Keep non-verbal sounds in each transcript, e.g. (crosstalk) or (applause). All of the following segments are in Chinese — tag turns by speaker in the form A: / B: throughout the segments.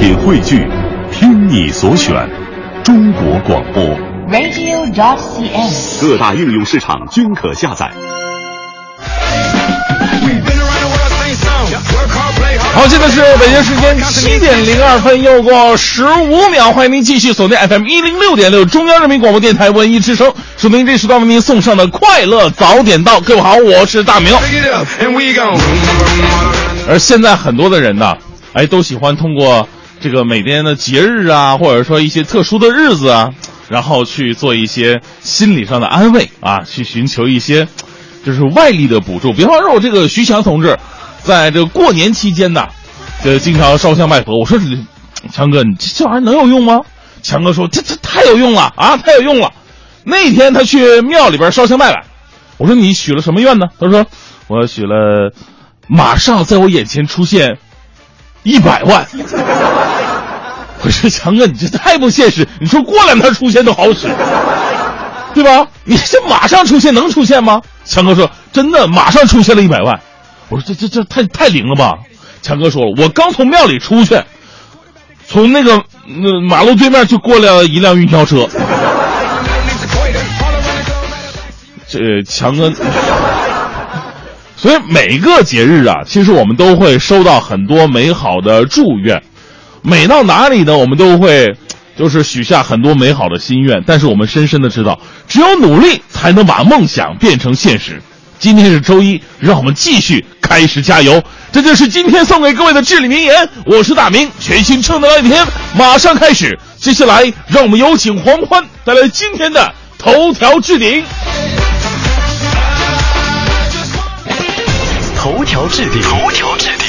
A: 品汇聚，听你所选，中国广播。
B: radio.cn。
A: 各大应用市场均可下载。
C: 好，现在是北京时间七点零二分，又过十五秒，欢迎您继续锁定 FM 一零六点六中央人民广播电台文艺之声，收听这时段为您送上的快乐早点到。各位好，我是大明。而现在很多的人呢，哎，都喜欢通过这个每天的节日啊，或者说一些特殊的日子啊，然后去做一些心理上的安慰啊，去寻求一些就是外力的补助。比方说，我这个徐强同志，在这过年期间呢，这经常烧香拜佛。我说，强哥，你这这玩意儿能有用吗？强哥说，这这太有用了啊，太有用了。那天他去庙里边烧香拜拜，我说你许了什么愿呢？他说我许了，马上在我眼前出现一百万。我说强哥，你这太不现实。你说过两天出现都好使，对吧？你这马上出现能出现吗？强哥说真的，马上出现了一百万。我说这这这太太灵了吧？强哥说了，我刚从庙里出去，从那个那马路对面就过来一辆运钞车。这强哥，所以每个节日啊，其实我们都会收到很多美好的祝愿。每到哪里呢，我们都会就是许下很多美好的心愿。但是我们深深的知道，只有努力才能把梦想变成现实。今天是周一，让我们继续开始加油。这就是今天送给各位的至理名言。我是大明，全新正能量一天马上开始。接下来，让我们有请黄欢带来今天的头条置顶。
D: 头条置顶，头条置顶。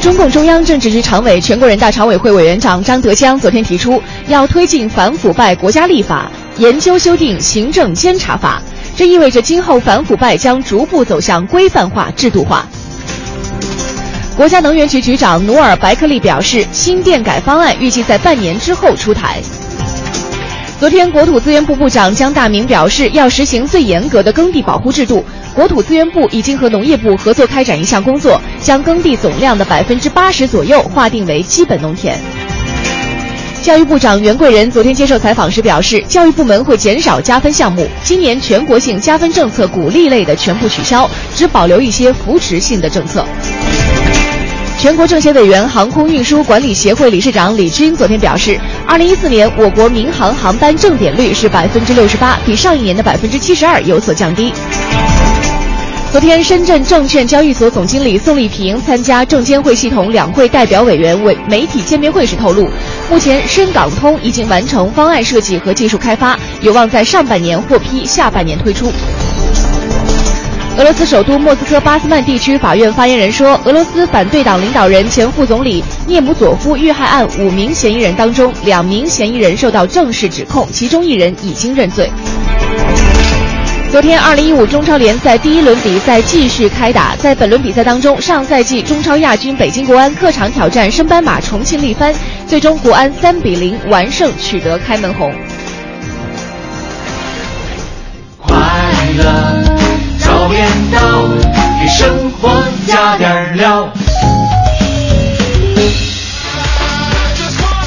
E: 中共中央政治局常委、全国人大常委会委员长张德江昨天提出，要推进反腐败国家立法，研究修订行政监察法。这意味着今后反腐败将逐步走向规范化、制度化。国家能源局局长努尔白克利表示，新电改方案预计在半年之后出台。昨天，国土资源部部长姜大明表示，要实行最严格的耕地保护制度。国土资源部已经和农业部合作开展一项工作，将耕地总量的百分之八十左右划定为基本农田。教育部长袁贵仁昨天接受采访时表示，教育部门会减少加分项目，今年全国性加分政策鼓励类的全部取消，只保留一些扶持性的政策。全国政协委员、航空运输管理协会理事长李军昨天表示，二零一四年我国民航航班正点率是百分之六十八，比上一年的百分之七十二有所降低。昨天，深圳证券交易所总经理宋丽萍参加证监会系统两会代表委员委媒体见面会时透露，目前深港通已经完成方案设计和技术开发，有望在上半年获批，下半年推出。俄罗斯首都莫斯科巴斯曼地区法院发言人说，俄罗斯反对党领导人、前副总理涅姆佐夫遇害案五名嫌疑人当中，两名嫌疑人受到正式指控，其中一人已经认罪。昨天，二零一五中超联赛第一轮比赛继续开打。在本轮比赛当中，上赛季中超亚军北京国安客场挑战升班马重庆力帆，最终国安三比零完胜，取得开门红。
D: 快乐早点到，给生活加点料。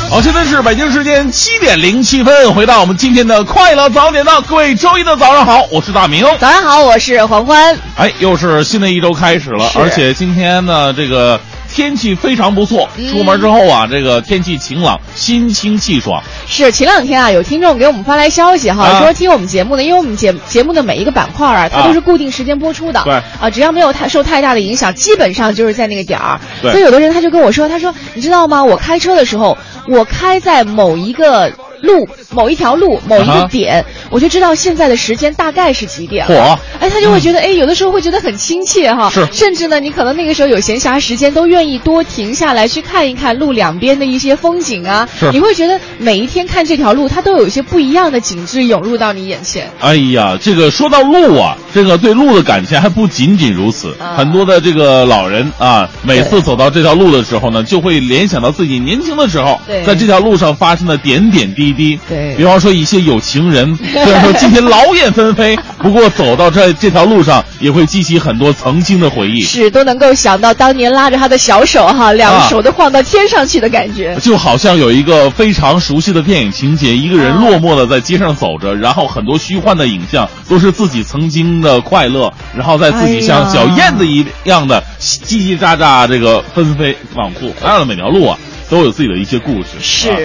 C: 好，现在是北京时间七点零七分，回到我们今天的快乐早点到，各位周一的早上好，我是大明。
E: 早上好，我是黄欢。
C: 哎，又是新的一周开始了，而且今天呢，这个天气非常不错，出门之后啊，这个天气晴朗，心清气爽。
E: 是前两天啊，有听众给我们发来消息哈，
C: 啊
E: 说听我们节目呢，因为我们节节目的每一个板块啊，它
C: 啊
E: 都是固定时间播出的，
C: 对
E: 啊，只要没有太受太大的影响，基本上就是在那个点儿。
C: 对
E: 所以有的人他就跟我说，他说你知道吗？我开车的时候，我开在某一个路、某一条路、某一个点，我就知道现在的时间大概是几点了。
C: 嚯
E: 哎，他就会觉得，哎，有的时候会觉得很亲切哈，
C: 是
E: 甚至呢，你可能那个时候有闲暇时间，都愿意多停下来去看一看路两边的一些风景啊。
C: 是
E: 你会觉得每一天看这条路，它都有一些不一样的景致涌入到你眼前。
C: 哎呀，这个说到路啊，这个对路的感情还不仅仅如此。
E: 啊
C: 很多的这个老人啊，每次走到这条路的时候呢，就会联想到自己年轻的时候，在这条路上发生的点点滴滴。
E: 对
C: 比方说一些有情人，(laughs) 虽然说今天劳燕分飞，不过走到这这条路上，也会激起很多曾经的回忆。
E: 是都能够想到当年拉着他的小手哈，两
C: 啊
E: 手都晃到天上去的感觉。
C: 就好像有一个非常熟悉的电影情节，一个人落寞的在街上走着，然后很多虚幻的影像都是自己曾经的快乐，然后在自己像小燕子一样的叽叽喳喳这个纷飞往复。当然了，每条路啊都有自己的一些故事。
E: 是。
C: 啊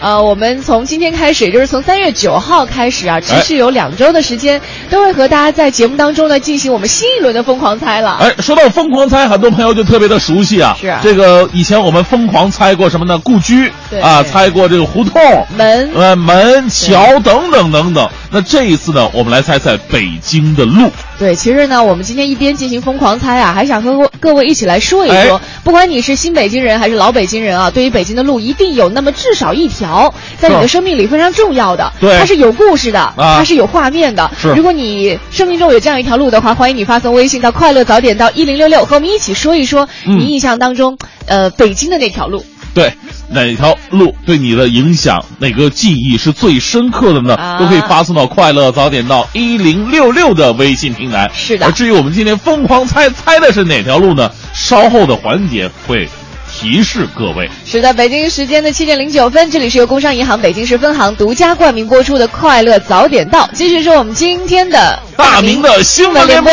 E: 呃，我们从今天开始，也就是从三月九号开始啊，持
C: 哎
E: 续有两周的时间，都会和大家在节目当中呢进行我们新一轮的疯狂猜了。
C: 哎，说到疯狂猜，很多朋友就特别的熟悉啊。
E: 是啊
C: 这个以前我们疯狂猜过什么呢？故居
E: 对
C: 啊，猜过这个胡同、
E: 门
C: 呃门、桥等等等等。那这一次呢，我们来猜猜北京的路。
E: 对，其实呢，我们今天一边进行疯狂猜啊，还想和各各位一起来说一说，
C: 哎。
E: 不管你是新北京人还是老北京人啊，对于北京的路一定有那么至少一条，在你的生命里非常重要的，
C: 对。
E: 它是有故事的，
C: 啊。
E: 它是有画面的。
C: 是。
E: 如果你生命中有这样一条路的话，欢迎你发送微信到快乐早点到一零六六，和我们一起说一说
C: 嗯。
E: 你印象当中，呃，北京的那条路。
C: 对，哪条路对你的影响，哪个记忆是最深刻的呢？
E: 啊
C: 都可以发送到快乐早点到一零六六的微信平台。
E: 是的
C: 而至于我们今天疯狂猜猜的是哪条路呢？稍后的环节会提示各位。
E: 是的，北京时间的七点零九分，这里是由工商银行北京市分行独家冠名播出的《快乐早点到》，继续是我们今天的
C: 大明的新闻联播。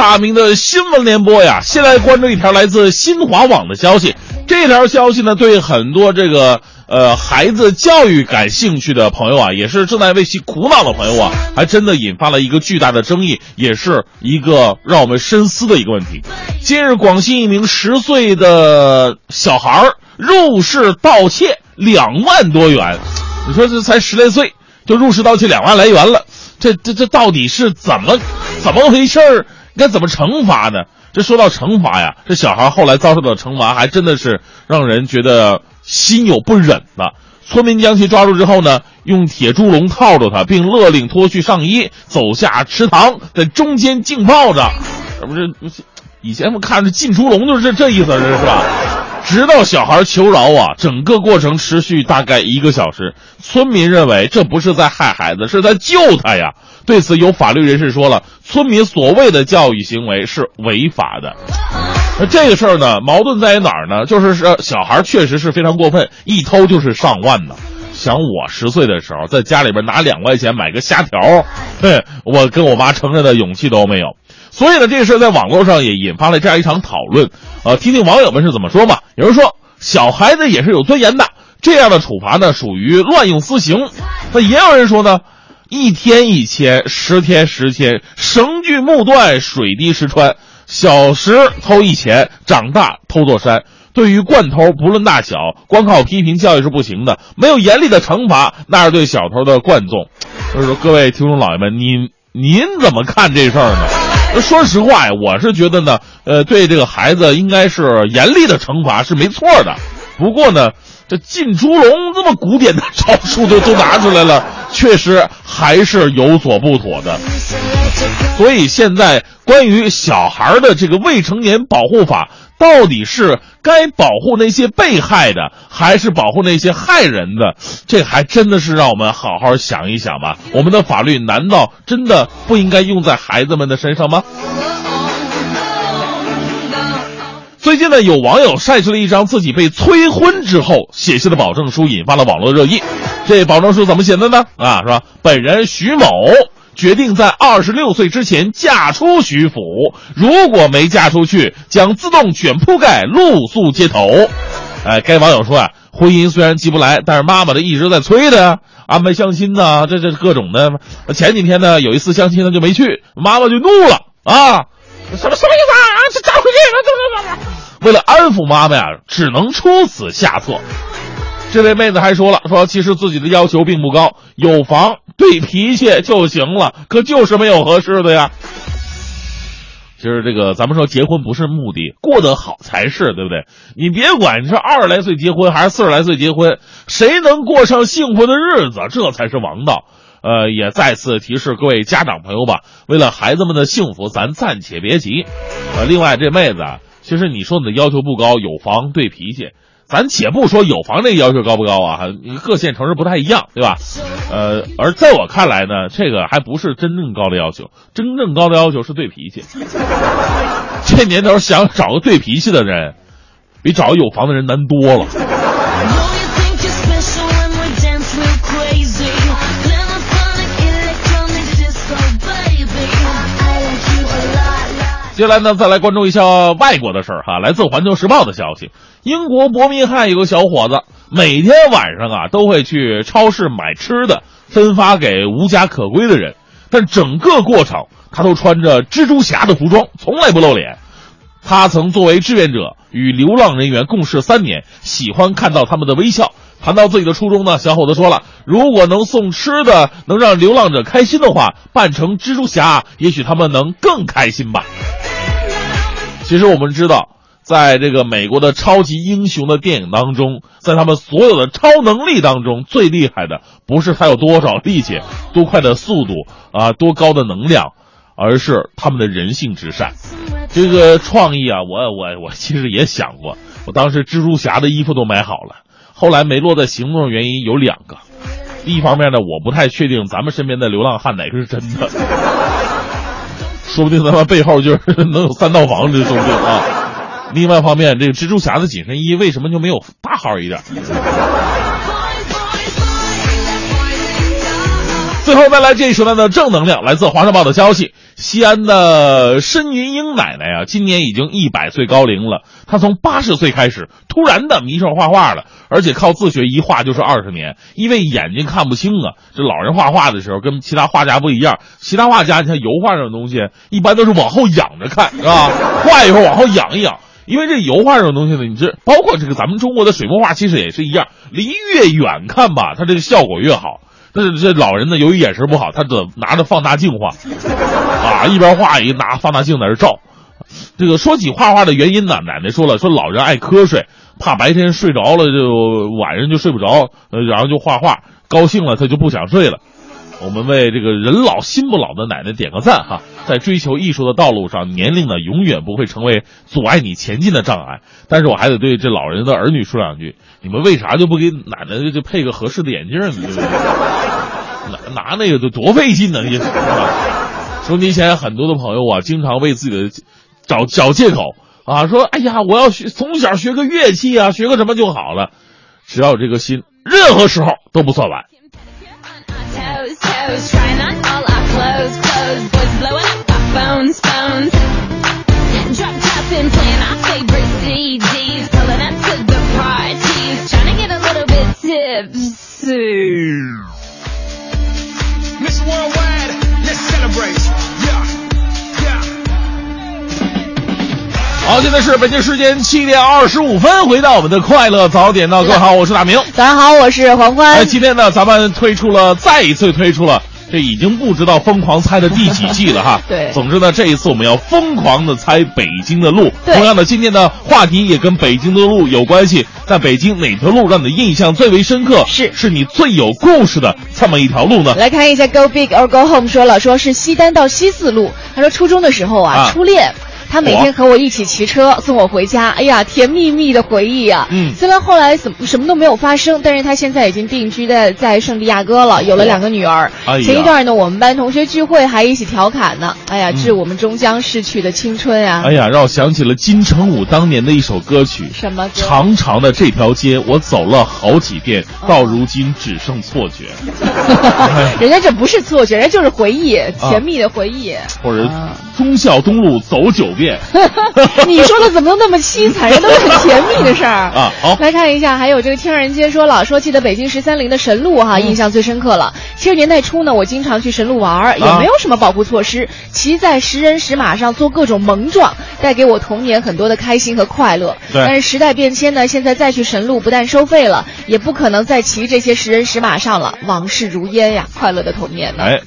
C: 大明的新闻联播呀，先来关注一条来自新华网的消息。这条消息呢，对很多这个呃孩子教育感兴趣的朋友啊，也是正在为其苦恼的朋友啊，还真的引发了一个巨大的争议，也是一个让我们深思的一个问题。近日，广西一名十岁的小孩儿入室盗窃两万多元，你说这才十来岁就入室盗窃两万来元了，这这这到底是怎么怎么回事儿？该怎么惩罚呢？这说到惩罚呀，这小孩后来遭受的惩罚还真的是让人觉得心有不忍的。村民将其抓住之后呢，用铁猪笼套住他，并勒令脱去上衣，走下池塘，在中间浸泡着。这不是以前我看着进猪笼就是这这意思，这是吧？直到小孩求饶啊，整个过程持续大概一个小时。村民认为这不是在害孩子，是在救他呀。对此，有法律人士说了，村民所谓的教育行为是违法的。那这个事儿呢，矛盾在于哪儿呢？就是是小孩确实是非常过分，一偷就是上万呢。想我十岁的时候，在家里边拿两块钱买个虾条，嘿，我跟我妈承认的勇气都没有。所以呢，这个事儿在网络上也引发了这样一场讨论。呃，听听网友们是怎么说吧。有人说，小孩子也是有尊严的，这样的处罚呢属于乱用私刑。那也有人说呢，一天一千，十天十千，绳锯木断，水滴石穿。小时偷一钱，长大偷座山。对于惯偷，不论大小，光靠批评教育是不行的，没有严厉的惩罚，那是对小偷的惯纵。所以说，各位听众老爷们，您您怎么看这事儿呢？(laughs) 说实话呀，我是觉得呢，呃，对这个孩子应该是严厉的惩罚是没错的。不过呢，这进猪笼这么古典的招数都都拿出来了，(laughs) 确实还是有所不妥的。所以现在关于小孩的这个未成年保护法，到底是该保护那些被害的，还是保护那些害人的？这还真的是让我们好好想一想吧。我们的法律难道真的不应该用在孩子们的身上吗？最近呢，有网友晒出了一张自己被催婚之后写下的保证书，引发了网络热议。这保证书怎么写的呢？啊，是吧？本人徐某决定在二十六岁之前嫁出徐府，如果没嫁出去，将自动卷铺盖露宿街头。哎，该网友说啊，婚姻虽然急不来，但是妈妈的一直在催的，安排相亲呐，这这各种的。前几天呢，有一次相亲呢就没去，妈妈就怒了啊，什么什么意思啊？啊这嫁出去为了安抚妈妈呀，只能出此下策。这位妹子还说了，说其实自己的要求并不高，有房对脾气就行了，可就是没有合适的呀。其实这个咱们说结婚不是目的，过得好才是，对不对？你别管你是二十来岁结婚还是四十来岁结婚，谁能过上幸福的日子，这才是王道。呃，也再次提示各位家长朋友吧，为了孩子们的幸福，咱暂且别急。呃，另外这妹子啊，其实你说你的要求不高，有房对脾气，咱且不说有房这个要求高不高啊，各线城市不太一样，对吧？呃，而在我看来呢，这个还不是真正高的要求，真正高的要求是对脾气。这年头想找个对脾气的人，比找个有房的人难多了。接下来呢，再来关注一下外国的事儿哈。来自《环球时报》的消息，英国伯明翰有个小伙子，每天晚上啊都会去超市买吃的，分发给无家可归的人。但整个过程，他都穿着蜘蛛侠的服装，从来不露脸。他曾作为志愿者与流浪人员共事三年，喜欢看到他们的微笑。谈到自己的初衷呢，小伙子说了：“如果能送吃的，能让流浪者开心的话，扮成蜘蛛侠，也许他们能更开心吧。”其实我们知道，在这个美国的超级英雄的电影当中，在他们所有的超能力当中，最厉害的不是他有多少力气、多快的速度啊、多高的能量，而是他们的人性之善。这个创意啊，我我我其实也想过，我当时蜘蛛侠的衣服都买好了，后来没落在行动的原因有两个，一方面呢，我不太确定咱们身边的流浪汉哪个是真的。说不定咱们背后就是能有三套房，这说不定啊。另外一方面，这个蜘蛛侠的紧身衣为什么就没有大号一点？最后再来这一时段的正能量，来自《华商报》的消息：西安的申云英奶奶啊，今年已经一百岁高龄了。她从八十岁开始，突然的迷上画画了，而且靠自学一画就是二十年。因为眼睛看不清啊，这老人画画的时候跟其他画家不一样，其他画家你看油画这种东西，一般都是往后仰着看，是吧？(laughs) 画一会儿往后仰一仰。因为这油画这种东西呢，你这包括这个咱们中国的水墨画，其实也是一样，离越远看吧，它这个效果越好。但是这老人呢，由于眼神不好，他得拿着放大镜画，啊，一边画一拿放大镜在这照。这个说起画画的原因呢，奶奶说了，说老人爱瞌睡，怕白天睡着了就晚上就睡不着，呃，然后就画画，高兴了他就不想睡了。我们为这个人老心不老的奶奶点个赞哈，在追求艺术的道路上，年龄呢永远不会成为阻碍你前进的障碍。但是我还得对这老人的儿女说两句：你们为啥就不给奶奶就配个合适的眼镜呢？拿拿那个都多费劲呢！也是吧。收音机前很多的朋友啊，经常为自己的找找借口啊，说哎呀，我要学从小学个乐器啊，学个什么就好了。只要有这个心，任何时候都不算晚。
F: Bit tipsy.
B: Miss Worldwide, let's celebrate. Yeah, yeah.
C: 好，现在是北京时间七点二十五分，回到我们的快乐早点到，各位好，我是大明。
E: 早上好，我是黄欢
C: 哎，。今天呢，咱们推出了，再一次推出了，这已经不知道疯狂猜的第几季了哈。(laughs)
E: 对
C: 总之呢，这一次我们要疯狂的猜北京的路。同样的，今天的话题也跟北京的路有关系。在北京哪条路让你的印象最为深刻？
E: 是
C: 是你最有故事的这么一条路呢？
E: 来看一下 Go Big or Go Home 说了，说是西单到西四路。他说初中的时候啊，
C: 啊
E: 初恋。他每天和我一起骑车送我回家，哎呀，甜蜜蜜的回忆啊！
C: 嗯
E: 虽然后来怎么什么都没有发生，但是他现在已经定居在在圣地亚哥了，有了两个女儿。
C: 哎
E: 前一段呢，我们班同学聚会还一起调侃呢，哎呀，致我们终将逝去的青春啊！
C: 哎呀，让我想起了金城武当年的一首歌曲。
E: 什么？
C: 长长的这条街，我走了好几遍，到如今只剩错觉。哎 (laughs)
E: 人家这不是错觉，人家就是回忆，甜蜜的回忆。
C: 或者
E: 啊
C: 忠孝东路走九遍，遍 (laughs)
E: 你说的怎么都那么凄惨，人都是很甜蜜的事儿 (laughs)
C: 啊。好，
E: 来看一下，还有这个天人间说了，说记得北京十三陵的神鹿
C: 嗯
E: 哈，印象最深刻了。七十年代初呢，我经常去神鹿玩儿，也
C: 啊
E: 没有什么保护措施，骑在食人石马上做各种萌状，带给我童年很多的开心和快乐。
C: 对
E: 但是时代变迁呢，现在再去神鹿，不但收费了，也不可能再骑这些食人石马上了。往事如烟呀，快乐的童年呢？
C: 哎，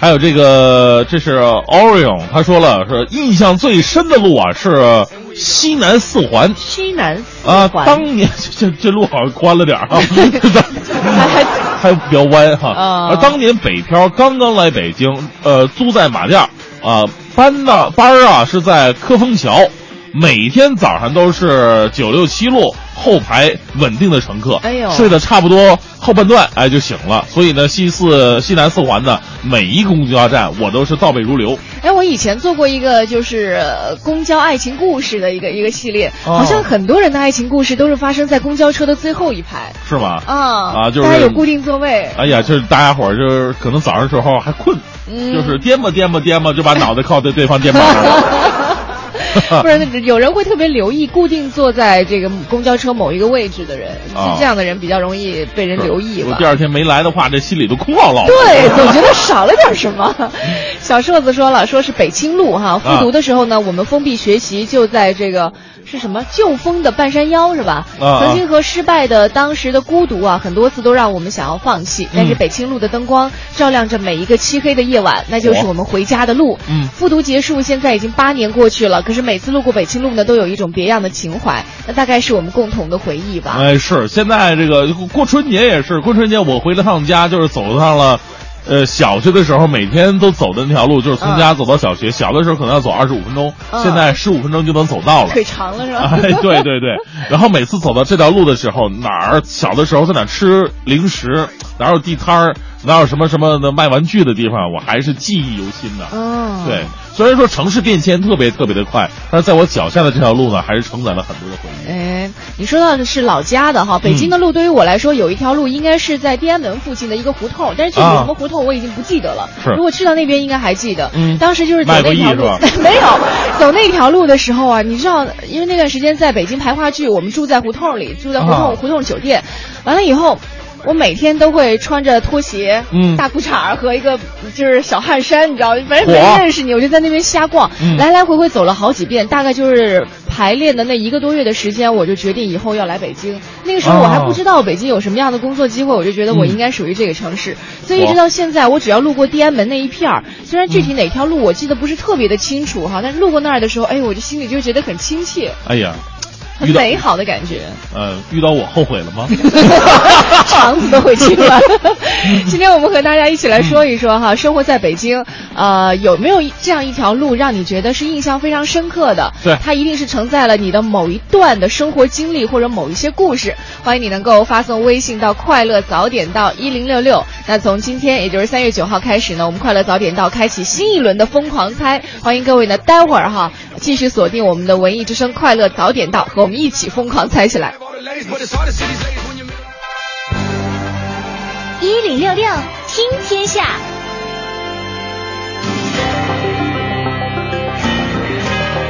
C: 还有这个，这是 Orion，他说了，说印象最深的路啊是西南四环。
E: 西南四
C: 啊，当年这这路好像宽了点儿啊，(laughs) (laughs)
E: 还还
C: 还比较弯哈。
E: 啊。
C: 而当年北漂刚刚来北京，呃，租在马甸儿啊，班呢班儿啊是在科丰桥，每天早上都是九六七路后排稳定的乘客，
E: 哎呦
C: 睡得差不多后半段哎就醒了，所以呢西四西南四环的每一个公交站我都是倒背如流。
E: 哎，我以前做过一个就是呃公交爱情故事的一个一个系列，
C: 哦
E: 好像很多人的爱情故事都是发生在公交车的最后一排
C: 是吗？
E: 啊
C: 啊就是
E: 大家有固定座位。
C: 哎呀，就是大家伙儿就是可能早上时候还困，
E: 嗯
C: 就是颠吧颠吧颠吧，就把脑袋靠在对方肩膀上了。(laughs) (laughs)
E: 不是，有人会特别留意固定坐在这个公交车某一个位置的人，
C: 啊
E: 这样的人比较容易被人留意吧
C: 我第。二天没来的话，这心里都空落落。(laughs)
E: 对，总觉得少了点什么。小瘦子说了，说是北清路哈，复读的时候呢，我们封闭学习就在这个是什么旧风的半山腰是吧？
C: 啊
E: 曾经和失败的当时的孤独啊，很多次都让我们想要放弃。但是北青路的灯光照亮着每一个漆黑的夜晚，那就是我们回家的路。
C: 嗯
E: 复读结束，现在已经八年过去了，可是每次路过北青路呢，都有一种别样的情怀，那大概是我们共同的回忆吧。
C: 哎，是现在这个过春节也是过春节，我回了趟家，就是走上了。呃，小学的时候每天都走的那条路，就是从家走到小学。小的时候可能要走二十五分钟，
E: 嗯
C: 现在十五分钟就能走到了。
E: 腿长了是吧？
C: 哎，对对对，(laughs) 然后每次走到这条路的时候，哪儿小的时候在哪儿吃零食，哪有地摊儿，哪有什么什么的卖玩具的地方，我还是记忆犹新的。
E: 嗯，
C: 对，虽然说城市变迁特别特别的快，但是在我脚下的这条路呢，还是承载了很多的回忆。
E: 哎，你说到的是老家的哈，北京的路对于我来说，有一条路应该是在天安门附近的一个胡同，但是具体
C: 啊
E: 什么胡同我已经不记得了。
C: 是
E: 如果去到那边，应该还记得。
C: 嗯
E: 当时就是走那条路
C: 是吧，(laughs)
E: 没有走那条路的时候啊，你知道，因为那段时间在北京排话剧，我们住在胡同里，住在胡同、
C: 啊
E: 胡同酒店，完了以后。我每天都会穿着拖鞋、
C: 嗯。
E: 大裤衩儿和一个就是小汗衫，你知道，反正没人认识你，我就在那边瞎逛，
C: 嗯。
E: 来来回回走了好几遍，大概就是排练的那一个多月的时间，我就决定以后要来北京。那个时候我还不知道北京有什么样的工作机会，我就觉得我应该属于这个城市，所以一直到现在，我只要路过地安门那一片儿，虽然具体哪条路我记得不是特别的清楚哈，但是路过那儿的时候，哎，我就心里就觉得很亲切，
C: 哎呀，
E: 很美好的感觉。
C: 呃，遇到我后悔了吗？(laughs)
E: 肠子都会青了。今天我们和大家一起来说一说哈，生活在北京，呃，有没有这样一条路让你觉得是印象非常深刻的？
C: 对
E: 它一定是承载了你的某一段的生活经历或者某一些故事。欢迎你能够发送微信到快乐早点到一零六六。那从今天，也就是三月九号开始呢，我们快乐早点到开启新一轮的疯狂猜。欢迎各位呢，待会儿哈继续锁定我们的文艺之声快乐早点到，和我们一起疯狂猜起来。
G: 一零六六听天下，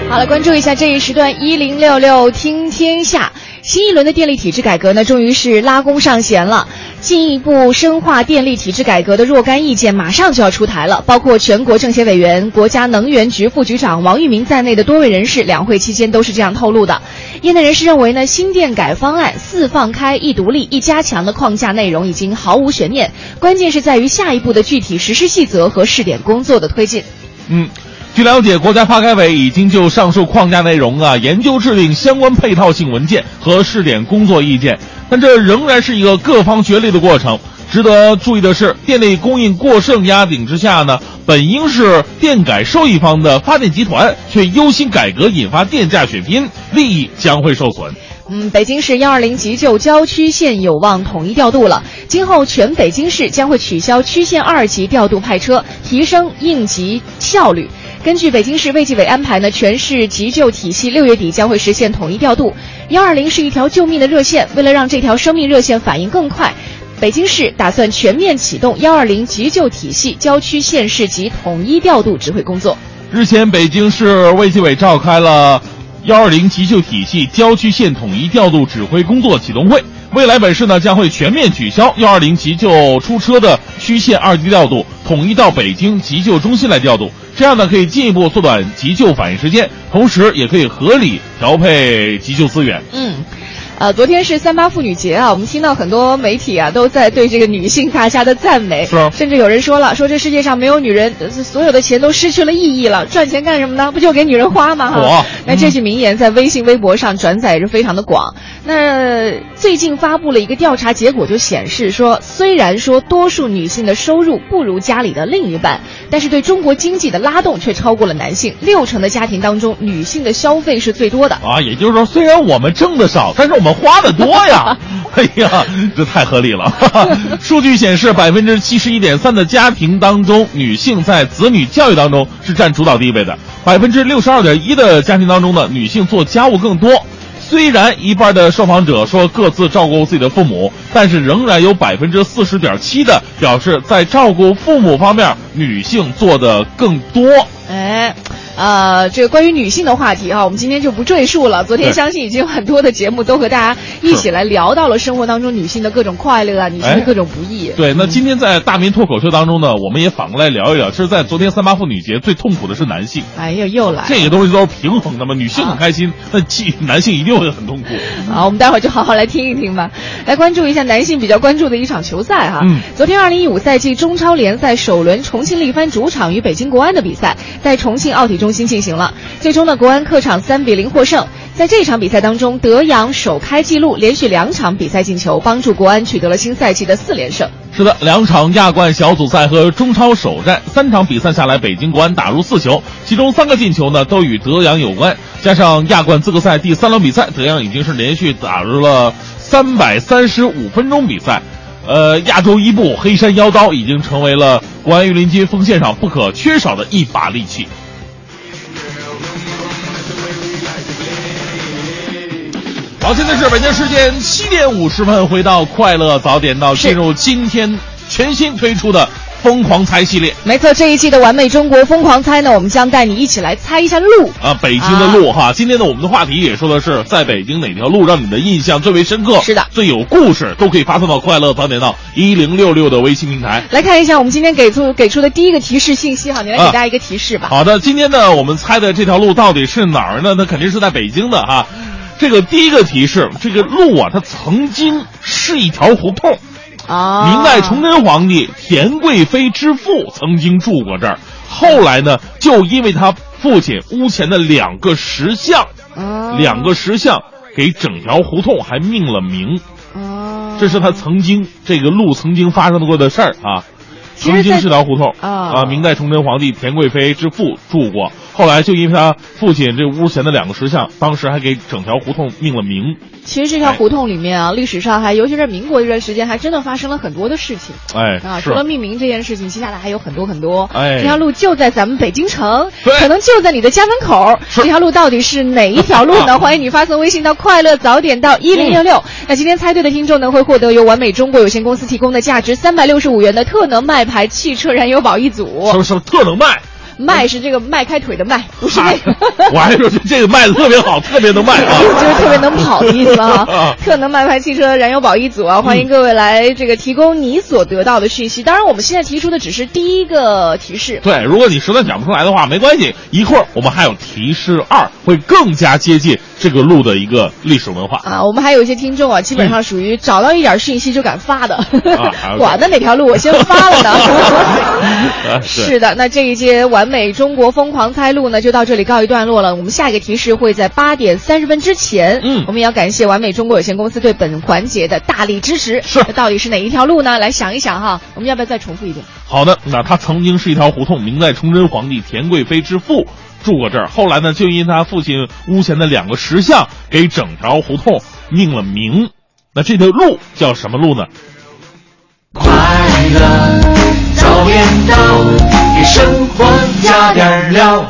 E: 好了，关注一下这一时段一零六六听天下。新一轮的电力体制改革呢，终于是拉弓上弦了。进一步深化电力体制改革的若干意见马上就要出台了，包括全国政协委员、国家能源局副局长王玉明在内的多位人士，两会期间都是这样透露的。业内人士认为呢，新电改方案四放开、一独立、一加强的框架内容已经毫无悬念，关键是在于下一步的具体实施细则和试点工作的推进。
C: 嗯，据了解，国家发改委已经就上述框架内容啊研究制定相关配套性文件和试点工作意见，但这仍然是一个各方角力的过程。值得注意的是，电力供应过剩压顶之下呢，本应是电改受益方的发电集团，却忧心改革引发电价血拼，利益将会受损。
E: 嗯，北京市幺二零急救郊区线有望统一调度了。今后全北京市将会取消区县二级调度派车，提升应急效率。根据北京市卫计委安排呢，全市急救体系六月底将会实现统一调度。幺二零是一条救命的热线，为了让这条生命热线反应更快。北京市打算全面启动幺二零急救体系郊区县市级统一调度指挥工作。
C: 日前，北京市卫计委召开了幺二零急救体系郊区县统一调度指挥工作启动会。未来本市呢将会全面取消幺二零急救出车的区县二级调度，统一到北京急救中心来调度。这样呢可以进一步缩短急救反应时间，同时也可以合理调配急救资源。
E: 嗯。呃，昨天是三八妇女节啊，我们听到很多媒体啊都在对这个女性大家的赞美，
C: 是啊
E: 甚至有人说了，说这世界上没有女人，呃所有的钱都失去了意义了，赚钱干什么呢？不就给女人花吗？哈，那这句名言在微信、微博上转载也是非常的广。那最近发布了一个调查结果，就显示说，虽然说多数女性的收入不如家里的另一半，但是对中国经济的拉动却超过了男性。六成的家庭当中，女性的消费是最多的。
C: 啊，也就是说，虽然我们挣的少，但是我们花的多呀。(laughs) 哎呀，这太合理了。数据显示，百分之七十一点三的家庭当中，女性在子女教育当中是占主导地位的；百分之六十二点一的家庭当中呢，女性做家务更多。虽然一半的受访者说各自照顾自己的父母，但是仍然有百分之四十点七的表示在照顾父母方面，女性做的更多。
E: 哎，呃，这个关于女性的话题啊，我们今天就不赘述了。昨天相信已经有很多的节目都和大家一起来聊到了生活当中女性的各种快乐啊，女性
C: 哎
E: 的各种不易。
C: 对，那今天在大明脱口秀当中呢，我们也反过来聊一聊，其实，在昨天三八妇女节最痛苦的是男性，
E: 哎呀，又来
C: 这个东西都是平衡的嘛，女性很开心，那既男性一定会很痛苦。(laughs)
E: 好，我们待会儿就好好来听一听吧。来关注一下男性比较关注的一场球赛哈。
C: 嗯
E: 昨天二零一五赛季中超联赛首轮重庆力帆主场与北京国安的比赛，在重庆奥体中心进行了。最终呢，国安客场三比零获胜。在这场比赛当中，德阳首开纪录，连续两场比赛进球，帮助国安取得了新赛季的四连胜。
C: 是的，两场亚冠小组赛和中超首战，三场比赛下来，北京国安打入四球，其中三个进球呢都与德阳有关。加上亚冠资格赛第三轮比赛，德阳已经是连续打入了三百三十五分钟比赛。呃，亚洲伊布黑山妖刀已经成为了国安御林军锋线上不可缺少的一把利器。好，现在是北京时间七点五十分，回到快乐早点到，进入今天全新推出的疯狂猜系列
E: 没错，这一季的完美中国疯狂猜呢，我们将带你一起来猜一下路。
C: 啊，北京的路哈。今天呢，我们的话题也说的是在北京哪条路让你的印象最为深刻，
E: 是的
C: 最有故事，都可以发送到快乐早点到一零六六的微信平台。
E: 来看一下我们今天给出给出的第一个提示信息哈，你来给大家一个提示吧。
C: 好的，今天呢，我们猜的这条路到底是哪儿呢？那肯定是在北京的哈。这个第一个提示，这个路啊，它曾经是一条胡同。
E: 啊，
C: 明代崇祯皇帝田贵妃之父曾经住过这儿，后来呢，就因为他父亲屋前的两个石像，
E: 啊
C: 两个石像给整条胡同还命了名，
E: 啊，
C: 这是他曾经这个路曾经发生过的事儿啊。曾经是条胡同。
E: 啊
C: 明代崇祯皇帝田贵妃之父住过，后来就因为他父亲这屋前的两个石像，当时还给整条胡同命了名。
E: 其实这条胡同里面啊，历史上还尤其是民国这段时间，还真的发生了很多的事情
C: 哎，
E: 啊。除了命名这件事情，接下来还有很多很多。
C: 哎
E: 这条路就在咱们北京城，
C: 对
E: 可能就在你的家门口。这条路到底是哪一条路呢？(laughs) 欢迎你发送微信到快乐早点到一零六
C: 嗯
E: 六。那今天猜对的听众呢，会获得由完美中国有限公司提供的价值三百六十五元的特能麦牌汽车燃油宝一组
C: 什。么什么特能卖。
E: 麦是这个迈开腿的迈，不是那个。(laughs)
C: 我还说这个迈的特别好，特别能卖啊。(laughs)
E: 就是特别能跑的意思了
C: 啊。(laughs)
E: 特能迈牌汽车燃油宝一组啊，欢迎各位来这个提供你所得到的讯息。当然，我们现在提出的只是第一个提示。
C: 对，如果你实在讲不出来的话，没关系，一会儿我们还有提示二，会更加接近这个路的一个历史文化。
E: 啊，我们还有一些听众啊，基本上属于找到一点讯息就敢发的，管的哪条路我先发了
C: 啊
E: 呢。
C: 是
E: 是的，那这一节完美中国疯狂猜路呢，就到这里告一段落了。我们下一个提示会在八点三十分之前。
C: 嗯
E: 我们也要感谢完美中国有限公司对本环节的大力支持。
C: 是
E: 那到底是哪一条路呢？来想一想哈，我们要不要再重复一遍？
C: 好的，那它曾经是一条胡同，明代崇祯皇帝田贵妃之父住过这儿，后来呢，就因他父亲屋前的两个石像给整条胡同命了名。那这条路叫什么路呢？
D: 快乐早点到，给生活加点料。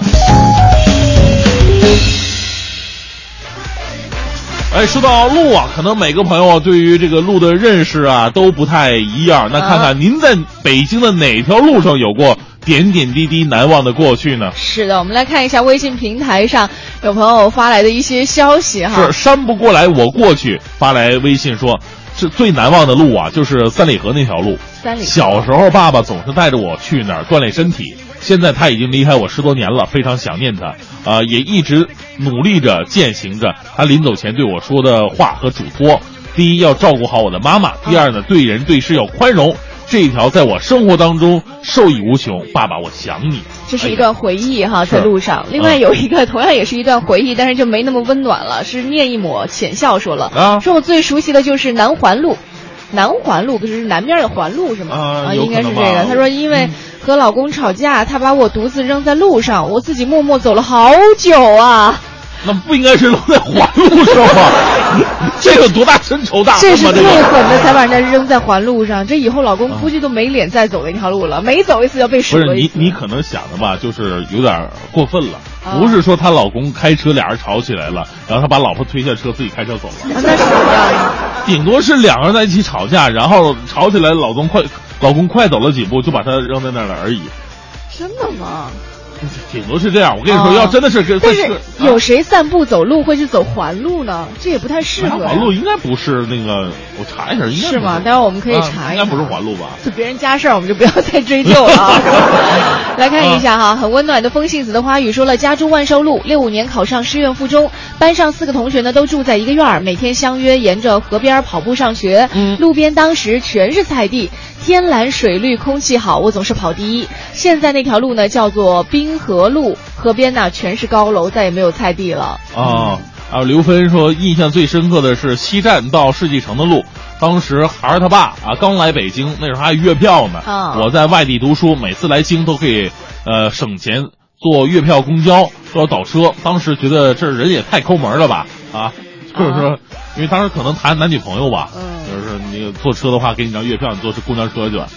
C: 哎，说到路啊，可能每个朋友啊对于这个路的认识啊都不太一样。那看看您在北京的哪条路上有过点点滴滴难忘的过去呢？
E: 是的，我们来看一下微信平台上有朋友发来的一些消息哈。
C: 是山不过来我过去，发来微信说，是最难忘的路啊，就是三里河那条路。
E: 三里河
C: 小时候，爸爸总是带着我去那儿锻炼身体。现在他已经离开我十多年了，非常想念他，啊、也一直努力着践行着他临走前对我说的话和嘱托。第一，要照顾好我的妈妈；第二呢，对人对事要宽容。这一条在我生活当中受益无穷。爸爸，我想你。
E: 这是一段回忆哈，在路上。另外有一个同样也是一段回忆，但是就没那么温暖了，是念一抹浅笑说了，
C: 啊
E: 说我最熟悉的就是南环路。南环路就是南边的环路是吗？
C: 啊
E: 应该是这个。他说因为和老公吵架，他把我独自扔在路上，我自己默默走了好久啊。
C: 那不应该是扔在环路上吗？(laughs) 这有多大深仇大恨吗？
E: 这是最狠的，才把人家扔在环路上。这以后老公估计都没脸再走那条路了，每走一次要被数
C: 不是你。你可能想的吧，就是有点过分了。
E: 啊
C: 不是说她老公开车，俩人吵起来了，然后她把老婆推下车，自己开车走了。
E: 啊那是怎么样呢？
C: 顶多是两个人在一起吵架，然后吵起来，老公快，老公快走了几步，就把她扔在那儿了而已。
E: 真的吗？
C: 顶多是这样。我跟你说，
E: 啊
C: 要真的是跟
E: 但是
C: 啊
E: 有谁散步走路会去走环路呢？这也不太适合呀。
C: 环路应该不是那个，我查一下，应该不
E: 是吗？待会儿我们可以
C: 啊
E: 查一下。
C: 应该不是环路吧？
E: 就别人家事儿，我们就不要再追究了啊。(laughs) 来看一下哈，很温暖的风信子的花语说了，家住万寿路，六五年考上师院附中，班上四个同学呢都住在一个院儿，每天相约沿着河边跑步上学。
C: 嗯
E: 路边当时全是菜地，天蓝水绿，空气好，我总是跑第一。现在那条路呢叫做滨河路，河边呢全是高楼，再也没有菜地了。
C: 啊啊！刘芬说，印象最深刻的是西站到世纪城的路。当时孩儿他爸啊刚来北京，那时候还月票呢。
E: 啊
C: 我在外地读书，每次来京都可以呃省钱坐月票公交，都要倒车。当时觉得这人也太抠门了吧啊！就是说，因为当时可能谈男女朋友吧，
E: 嗯
C: 就是你坐车的话给你张月票，你坐公交车去吧，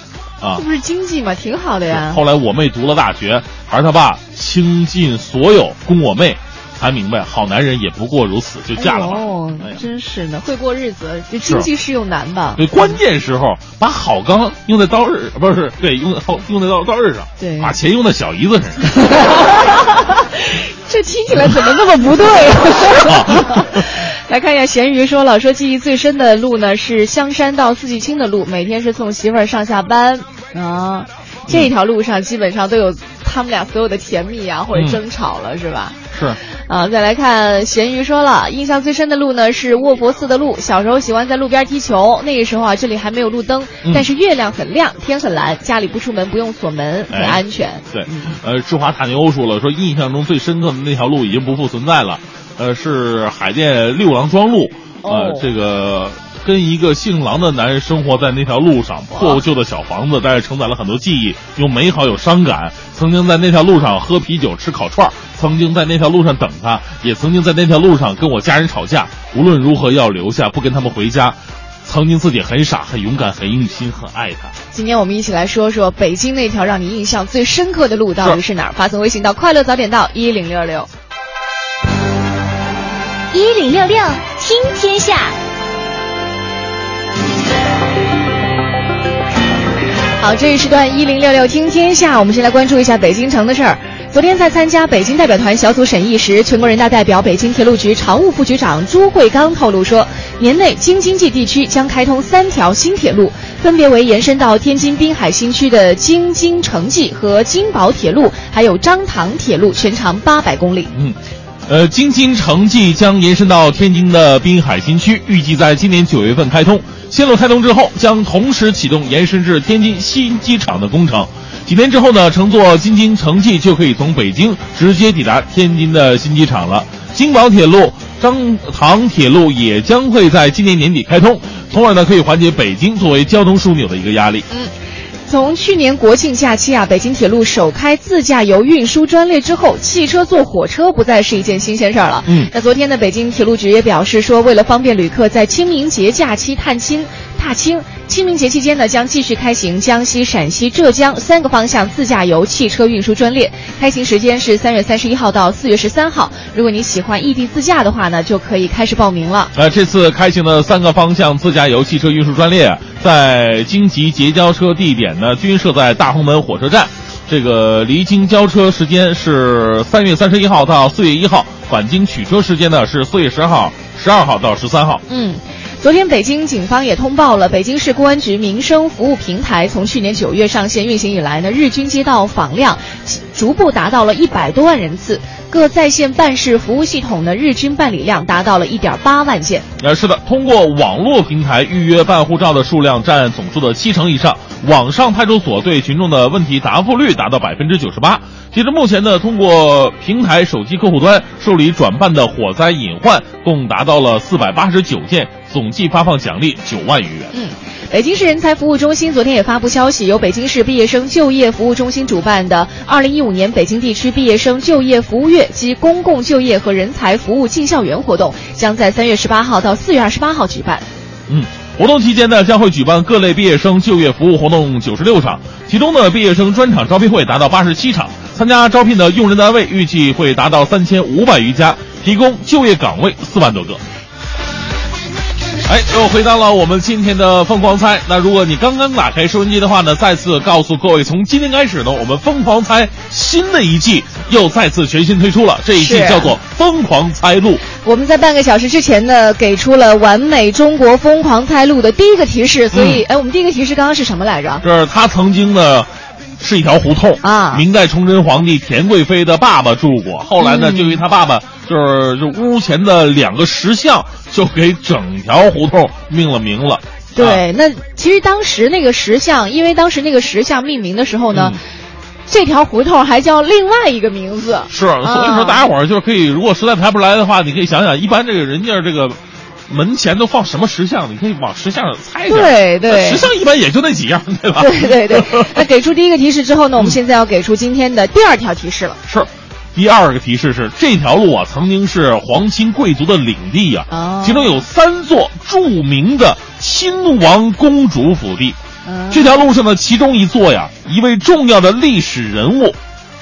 C: 啊
E: 这。不是经济嘛？挺好的呀。
C: 后来我妹读了大学，孩儿他爸倾尽所有供我妹，才明白好男人也不过如此，就嫁了吧。
E: 哦真是的，会过日子，这经济适用难吧？
C: 对，关键时候把好钢用在刀刃，不是对，用在用在刀刀刃上，
E: 对
C: 把钱用在小姨子身上。(laughs)
E: 这听起来怎么那么不对？(laughs)
C: 啊
E: 来看一下，咸鱼说了，说记忆最深的路呢是香山到四季青的路，每天是送媳妇儿上下班啊。这条路上基本上都有他们俩所有的甜蜜啊，或者
C: 嗯
E: 争吵了，是吧？
C: 是，
E: 啊，再来看咸鱼说了，印象最深的路呢是卧佛寺的路。小时候喜欢在路边踢球，那个时候啊这里还没有路灯，
C: 嗯
E: 但是月亮很亮，天很蓝，家里不出门不用锁门，很
C: 哎
E: 安全。
C: 对，呃，志华塔尼欧说了，说印象中最深刻的那条路已经不复存在了，呃，是海淀六郎庄路，呃，
E: 哦
C: 这个跟一个姓郎的男人生活在那条路上，破旧的小房子，但是承载了很多记忆，有美好有伤感。曾经在那条路上喝啤酒吃烤串儿，曾经在那条路上等他，也曾经在那条路上跟我家人吵架。无论如何要留下，不跟他们回家。曾经自己很傻、很勇敢、很用心、很爱他。
E: 今天我们一起来说说北京那条让你印象最深刻的路到底是哪儿？发送微信到快乐早点到一零六六。
G: 一零六六听天下，
E: 好，这一时段一零六六听天下，我们先来关注一下北京城的事儿。昨天在参加北京代表团小组审议时，全国人大代表、北京铁路局常务副局长朱慧刚透露说，年内京津冀地区将开通三条新铁路，分别为延伸到天津滨海新区的京津城际和京宝铁路，还有张塘铁路，全长八百公里。
C: 嗯，呃，京津城际将延伸到天津的滨海新区，预计在今年九月份开通。线路开通之后，将同时启动延伸至天津新机场的工程。几年之后呢，乘坐京津城际就可以从北京直接抵达天津的新机场了。京宝铁路、张唐铁路也将会在今年年底开通，从而呢可以缓解北京作为交通枢纽的一个压力。
E: 从去年国庆假期啊，北京铁路首开自驾游运输专列之后，汽车坐火车不再是一件新鲜事儿了。
C: 嗯
E: 那昨天呢，北京铁路局也表示说，为了方便旅客在清明节假期探亲、踏青，清明节期间呢，将继续开行江西、陕西、浙江三个方向自驾游汽车运输专列，开行时间是三月三十一号到四月十三号。如果你喜欢异地自驾的话呢，就可以开始报名了。
C: 呃，这次开行的三个方向自驾游汽车运输专列，在京吉结交车地点呢，均设在大红门火车站。这个离京交车时间是三月三十一号到四月一号，返京取车时间呢是四月十号、十二号到十三号。
E: 嗯，昨天北京警方也通报了，北京市公安局民生服务平台从去年九月上线运行以来呢，日均接到访量逐步达到了一百多万人次，各在线办事服务系统呢日均办理量达到了一点八万件。
C: 呃，是的，通过网络平台预约办护照的数量占总数的七成以上，网上派出所对群众的问题答复率达到百分之九十八。截至目前呢，通过平台手机客户端受理转办的火灾隐患共达到了四百八十九件，总计发放奖励九万余元。
E: 嗯，北京市人才服务中心昨天也发布消息，由北京市毕业生就业服务中心主办的二零一五年北京地区毕业生就业服务月及公共就业和人才服务进校园活动，将在三月十八号到四月二十八号举办。
C: 嗯，活动期间呢，将会举办各类毕业生就业服务活动九十六场，其中呢，毕业生专场招聘会达到八十七场。参加招聘的用人单位预计会达到三千五百余家，提供就业岗位四万多个。哎，又回到了我们今天的疯狂猜。那如果你刚刚打开收音机的话呢，再次告诉各位，从今天开始呢，我们疯狂猜新的一季又再次全新推出了，这一季叫做疯狂猜路。
E: 我们在半个小时之前呢，给出了完美中国疯狂猜路的第一个提示，所以，哎、我们第一个提示刚刚是什么来着？
C: 就是他曾经呢是一条胡同
E: 啊。
C: 明代崇祯皇帝田贵妃的爸爸住过，后来呢，
E: 嗯。
C: 就因为他爸爸就是就屋前的两个石像，就给整条胡同命了名了。啊。
E: 对，那其实当时那个石像，因为当时那个石像命名的时候呢，
C: 嗯。
E: 这条胡同还叫另外一个名字。
C: 是，所以说大家伙儿就是可以，如果实在排不出来的话，你可以想想，一般这个人家这个门前都放什么石像，你可以往石像上猜一下。
E: 对对
C: 石像一般也就那几样，对吧？
E: 对对对，(laughs) 那给出第一个提示之后呢，我们现在要给出今天的第二条提示了。
C: 是。第二个提示是，这条路啊，曾经是皇亲贵族的领地呀、
E: 哦
C: 其中有三座著名的亲王公主府地。
E: 嗯
C: 这条路上的其中一座呀，一位重要的历史人物，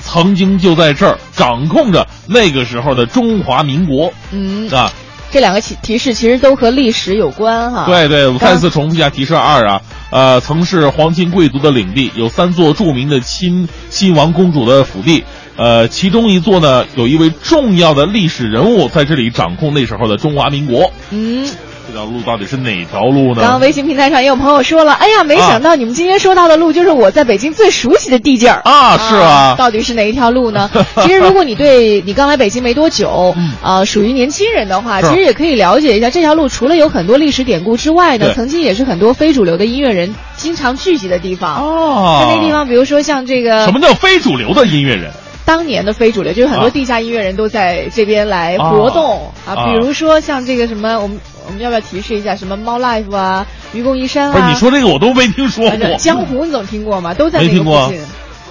C: 曾经就在这儿掌控着那个时候的中华民国
E: 嗯，
C: 啊。
E: 这两个提提示其实都和历史有关哈。
C: 对对，我们再次重复一下提示二啊，呃，曾是皇亲贵族的领地，有三座著名的亲亲王公主的府地，呃，其中一座呢，有一位重要的历史人物在这里掌控那时候的中华民国。
E: 嗯，
C: 这条路到底是哪条路呢？
E: 刚刚微信平台上也有朋友说了，哎呀，没想到你们今天说到的路就是我在北京最熟悉的地界儿
C: 啊是啊
E: 到底是哪一条路呢？(laughs) 其实如果你对你刚来北京没多久，呃，属于年轻人的话，其实也可以了解一下这条路。除了有很多历史典故之外呢，曾经也是很多非主流的音乐人经常聚集的地方。
C: 哦
E: 在那地方，比如说像这个
C: 什么叫非主流的音乐人？
E: 当年的非主流，就是很多
C: 啊
E: 地下音乐人都在这边来活动
C: 啊
E: 啊，比如说像这个什么，我们我们要不要提示一下什么猫 life 啊、愚公移山啊？
C: 不是你说这个我都没听说过。
E: 啊江湖你总听过吗？都在那个附近，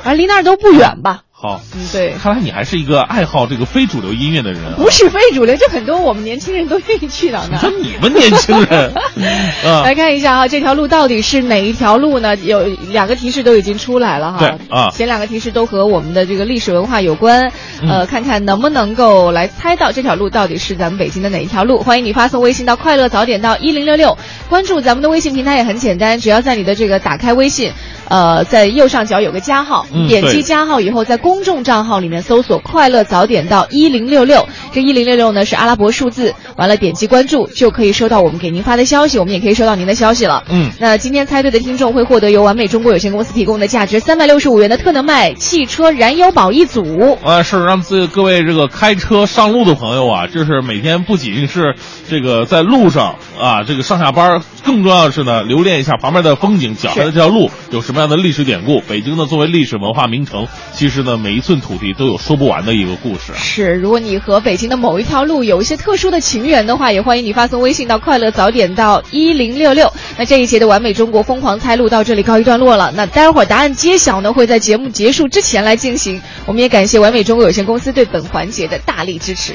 E: 反正离那儿都不远吧？
C: 好，
E: 嗯，对。
C: 看来你还是一个爱好这个非主流音乐的人啊。
E: 不是非主流，就很多我们年轻人都愿意去到那儿。
C: 说你们年轻人，(laughs) 啊
E: 来看一下啊，这条路到底是哪一条路呢？有两个提示都已经出来了哈。
C: 对啊
E: 前两个提示都和我们的这个历史文化有关，
C: 嗯
E: 呃，看看能不能够来猜到这条路到底是咱们北京的哪一条路。欢迎你发送微信到快乐早点到一零六六，关注咱们的微信平台也很简单，只要在你的这个打开微信，呃，在右上角有个加号，
C: 嗯
E: 点击加号以后，在公众账号里面搜索“快乐早点到一零六六”，这一零六六呢是阿拉伯数字，完了点击关注就可以收到我们给您发的消息，我们也可以收到您的消息了。
C: 嗯
E: 那今天猜对的听众会获得由完美中国有限公司提供的价值三百六十五元的特能麦汽车燃油宝一组。
C: 呃，是让自各位这个开车上路的朋友啊，就是每天不仅是这个在路上啊，这个上下班，更重要的是呢，留恋一下旁边的风景，脚下的这条路有什么样的历史典故。北京呢，作为历史文化名城，其实呢，每一寸土地都有说不完的一个故事。
E: 是，如果你和北京的某一条路有一些特殊的情缘的话，也欢迎你发送微信到快乐早点到一零六六。那这一节的完美中国疯狂猜路到这里告一段落了。那待会儿答案揭晓呢，会在节目结束之前来进行。我们也感谢完美中国有限公司对本环节的大力支持。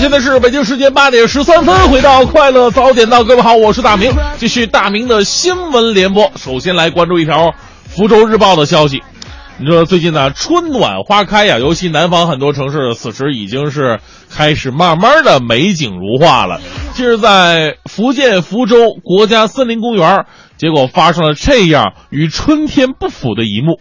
C: 现在是北京时间八点十三分，回到快乐早点到，各位好，我是大明，继续大明的新闻联播。首先来关注一条福州日报的消息，你说最近呢春暖花开呀，尤其南方很多城市此时已经是开始慢慢的美景如画了。近日在福建福州国家森林公园，结果发生了这样与春天不符的一幕。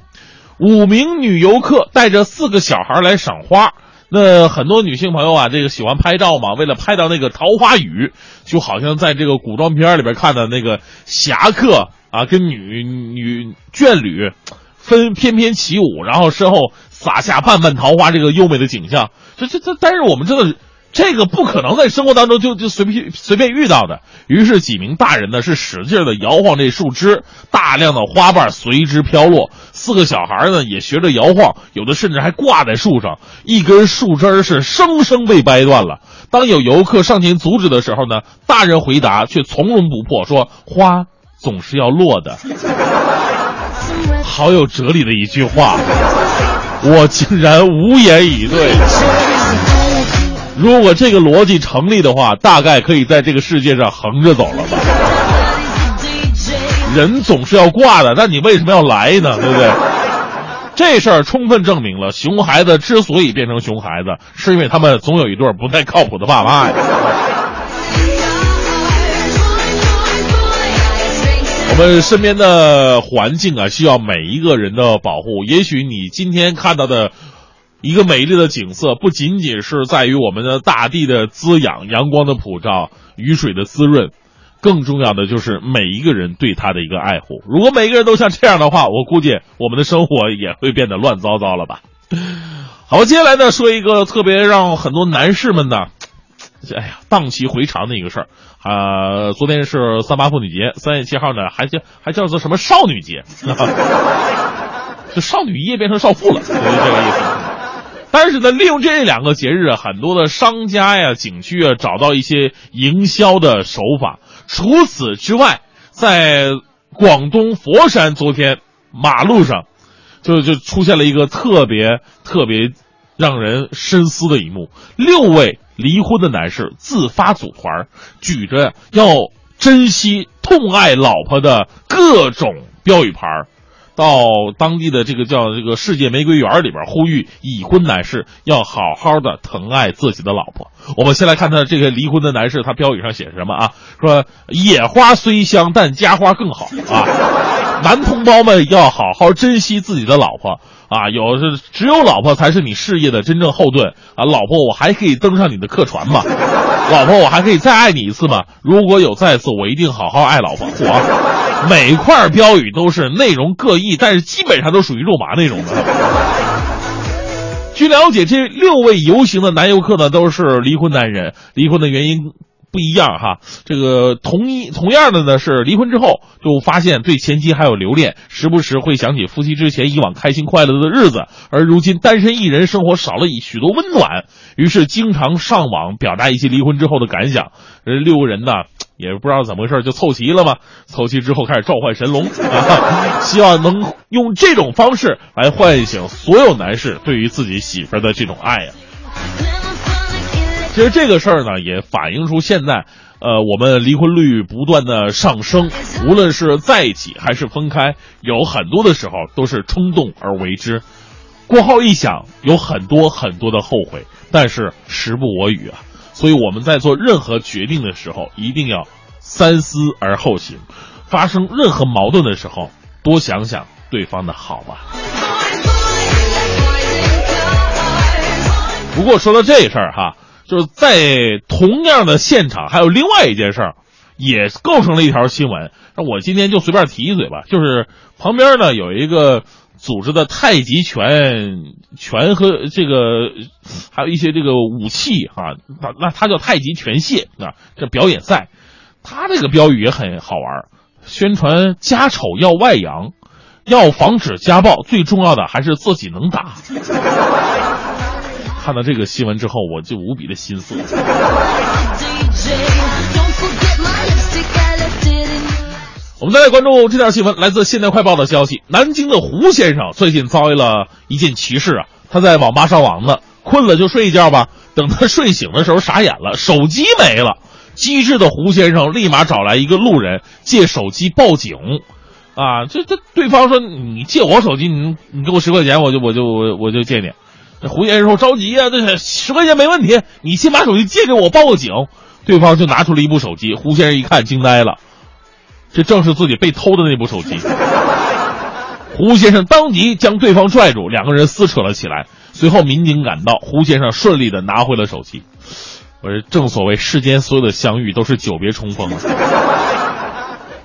C: 五名女游客带着四个小孩来赏花。那很多女性朋友啊，这个喜欢拍照嘛，为了拍到那个桃花雨，就好像在这个古装片里边看的那个侠客啊，跟女女眷侣分翩翩起舞，然后身后洒下瓣瓣桃花，这个优美的景象。这这这，但是我们知道。这个不可能在生活当中就就随便随便遇到的。于是几名大人呢是使劲的摇晃这树枝，大量的花瓣随之飘落。四个小孩呢也学着摇晃，有的甚至还挂在树上。一根树枝是生生被掰断了。当有游客上前阻止的时候呢，大人回答却从容不迫，说：“花总是要落的。”好有哲理的一句话，我竟然无言以对。如果这个逻辑成立的话，大概可以在这个世界上横着走了吧。人总是要挂的，那你为什么要来呢？对不对？这事儿充分证明了，熊孩子之所以变成熊孩子，是因为他们总有一对不太靠谱的爸妈呀。我们身边的环境啊，需要每一个人的保护。也许你今天看到的。一个美丽的景色，不仅仅是在于我们的大地的滋养、阳光的普照、雨水的滋润，更重要的就是每一个人对它的一个爱护。如果每个人都像这样的话，我估计我们的生活也会变得乱糟糟了吧。好，接下来呢，说一个特别让很多男士们呢，哎呀，荡气回肠的一个事儿啊。昨天是三八妇女节，三月七号呢，还叫还叫做什么少女节？(laughs) 就少女一夜变成少妇了，就是这个意思。(laughs) 但是呢，利用这两个节日啊，很多的商家呀、景区啊，找到一些营销的手法。除此之外，在广东佛山，昨天马路上就就出现了一个特别特别让人深思的一幕：六位离婚的男士自发组团，举着要珍惜、痛爱老婆的各种标语牌儿。到当地的这个叫这个世界玫瑰园里边，呼吁已婚男士要好好的疼爱自己的老婆。我们先来看他这个离婚的男士，他标语上写什么啊？说野花虽香，但家花更好啊！男同胞们要好好珍惜自己的老婆啊！有是只有老婆才是你事业的真正后盾啊！老婆，我还可以登上你的客船吗？(laughs) 老婆，我还可以再爱你一次吗？如果有再次，我一定好好爱老婆。我。(laughs) 每块标语都是内容各异，但是基本上都属于肉麻内容的。据了解，这六位游行的男游客呢，都是离婚男人，离婚的原因。不一样哈，这个同一同样的呢是离婚之后就发现对前妻还有留恋，时不时会想起夫妻之前以往开心快乐的日子，而如今单身一人，生活少了许多温暖，于是经常上网表达一些离婚之后的感想。这六个人呢也不知道怎么回事就凑齐了嘛，凑齐之后开始召唤神龙，啊，(laughs) 希望能用这种方式来唤醒所有男士对于自己媳妇的这种爱呀。其实这个事儿呢，也反映出现在，呃，我们离婚率不断的上升。无论是在一起还是分开，有很多的时候都是冲动而为之。过后一想，有很多很多的后悔，但是时不我与啊。所以我们在做任何决定的时候，一定要三思而后行。发生任何矛盾的时候，多想想对方的好吧。不过说到这事儿哈。就是在同样的现场，还有另外一件事儿，也构成了一条新闻。那我今天就随便提一嘴吧。就是旁边呢有一个组织的太极拳拳和这个还有一些这个武器啊，那那它叫太极拳械啊，这表演赛，它这个标语也很好玩，宣传家丑要外扬，要防止家暴，最重要的还是自己能打。看到这个新闻之后，我就无比的心碎。我们再来关注这条新闻，来自《现代快报》的消息：南京的胡先生最近遭遇了一件奇事啊！他在网吧上网呢，困了就睡一觉吧，等他睡醒的时候，傻眼了，手机没了。机智的胡先生立马找来一个路人借手机报警。啊，这这对方说你借我手机，你你给我十块钱，我就我就我我就借你。这胡先生说着急呀、这十块钱没问题，你先把手机借给我报个警。对方就拿出了一部手机，胡先生一看惊呆了，这正是自己被偷的那部手机。胡先生当即将对方拽住，两个人撕扯了起来。随后民警赶到，胡先生顺利的拿回了手机。我说，正所谓世间所有的相遇都是久别重逢。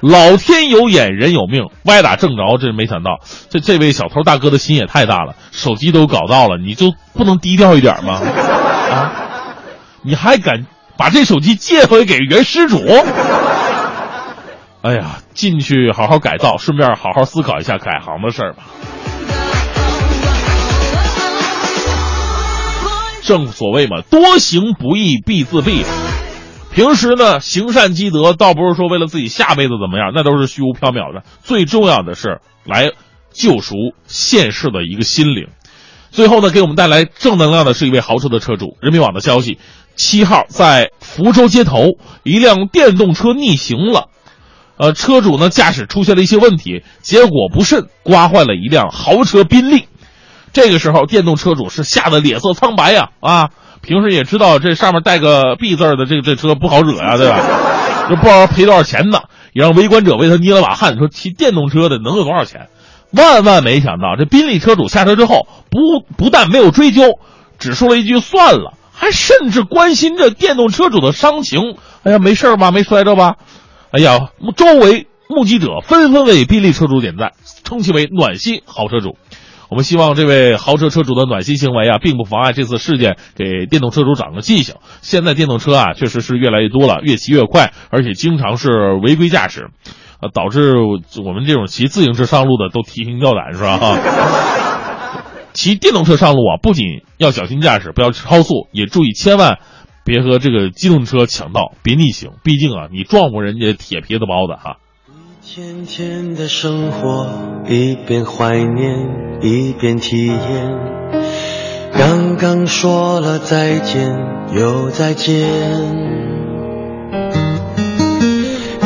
C: 老天有眼，人有命，歪打正着，这没想到，这这位小偷大哥的心也太大了，手机都搞到了，你就不能低调一点吗？啊，你还敢把这手机借回给原失主？哎呀，进去好好改造，顺便好好思考一下改行的事儿吧。正所谓嘛，多行不义必自毙。平时呢，行善积德，倒不是说为了自己下辈子怎么样，那都是虚无缥缈的。最重要的是来救赎现世的一个心灵。最后呢，给我们带来正能量的是一位豪车的车主。人民网的消息，七号在福州街头，一辆电动车逆行了，呃，车主呢驾驶出现了一些问题，结果不慎刮坏了一辆豪车宾利。这个时候，电动车主是吓得脸色苍白呀！啊，平时也知道这上面带个 B 字儿的这个这车不好惹呀，对吧？(laughs) 就不知道赔多少钱呢，也让围观者为他捏了把汗，说骑电动车的能有多少钱？万万没想到，这宾利车主下车之后，不不但没有追究，只说了一句算了，还甚至关心着电动车主的伤情。哎呀，没事吧？没摔着吧？哎呀，周围目击者纷纷为宾利车主点赞，称其为暖心好车主。我们希望这位豪车车主的暖心行为啊，并不妨碍这次事件给电动车主长个记性。现在电动车啊，确实是越来越多了，越骑越快，而且经常是违规驾驶，呃，导致我们这种骑自行车上路的都提心吊胆，是吧？哈。(laughs) 骑电动车上路啊，不仅要小心驾驶，不要超速，也注意千万别和这个机动车抢道，别逆行。毕竟啊，你撞过人家铁皮子包的哈。
H: 天天的生活，一边怀念，一边体验。刚刚说了再见，又再见。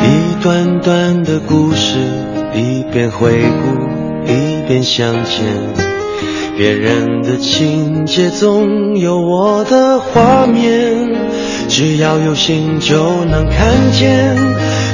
H: 一段段的故事，一边回顾，一边向前。别人的情节总有我的画面，只要有心就能看见。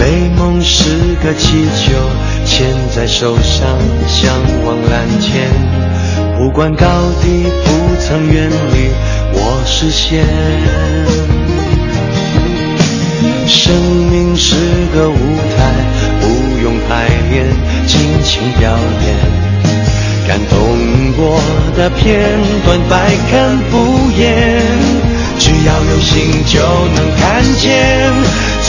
H: 美梦是个气球，牵在手上，向往蓝天，不管高低，不曾远离我视线。生命是个舞台，不用排练，尽情表演。感动过的片段，百看不厌。只要有心就能看见，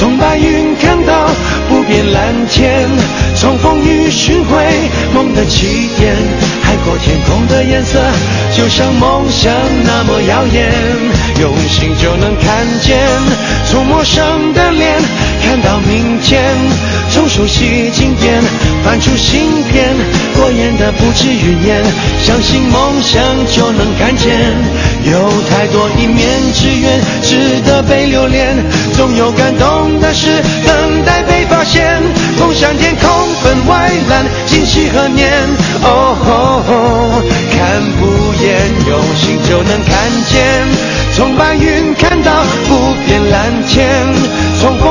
H: 从白云看到不变蓝天，从风雨寻回梦的起点。海阔天空的颜色，就像梦想那么耀眼。用心就能看见，从陌生的脸看到明天，从熟悉经典翻出新篇。演的不止云烟，相信梦想就能看见。有太多一面之缘，值得被留恋。总有感动的事等待被发现。梦想天空分外蓝，今夕何年？哦，看不厌，用心就能看见。从白云看到不变蓝天，从风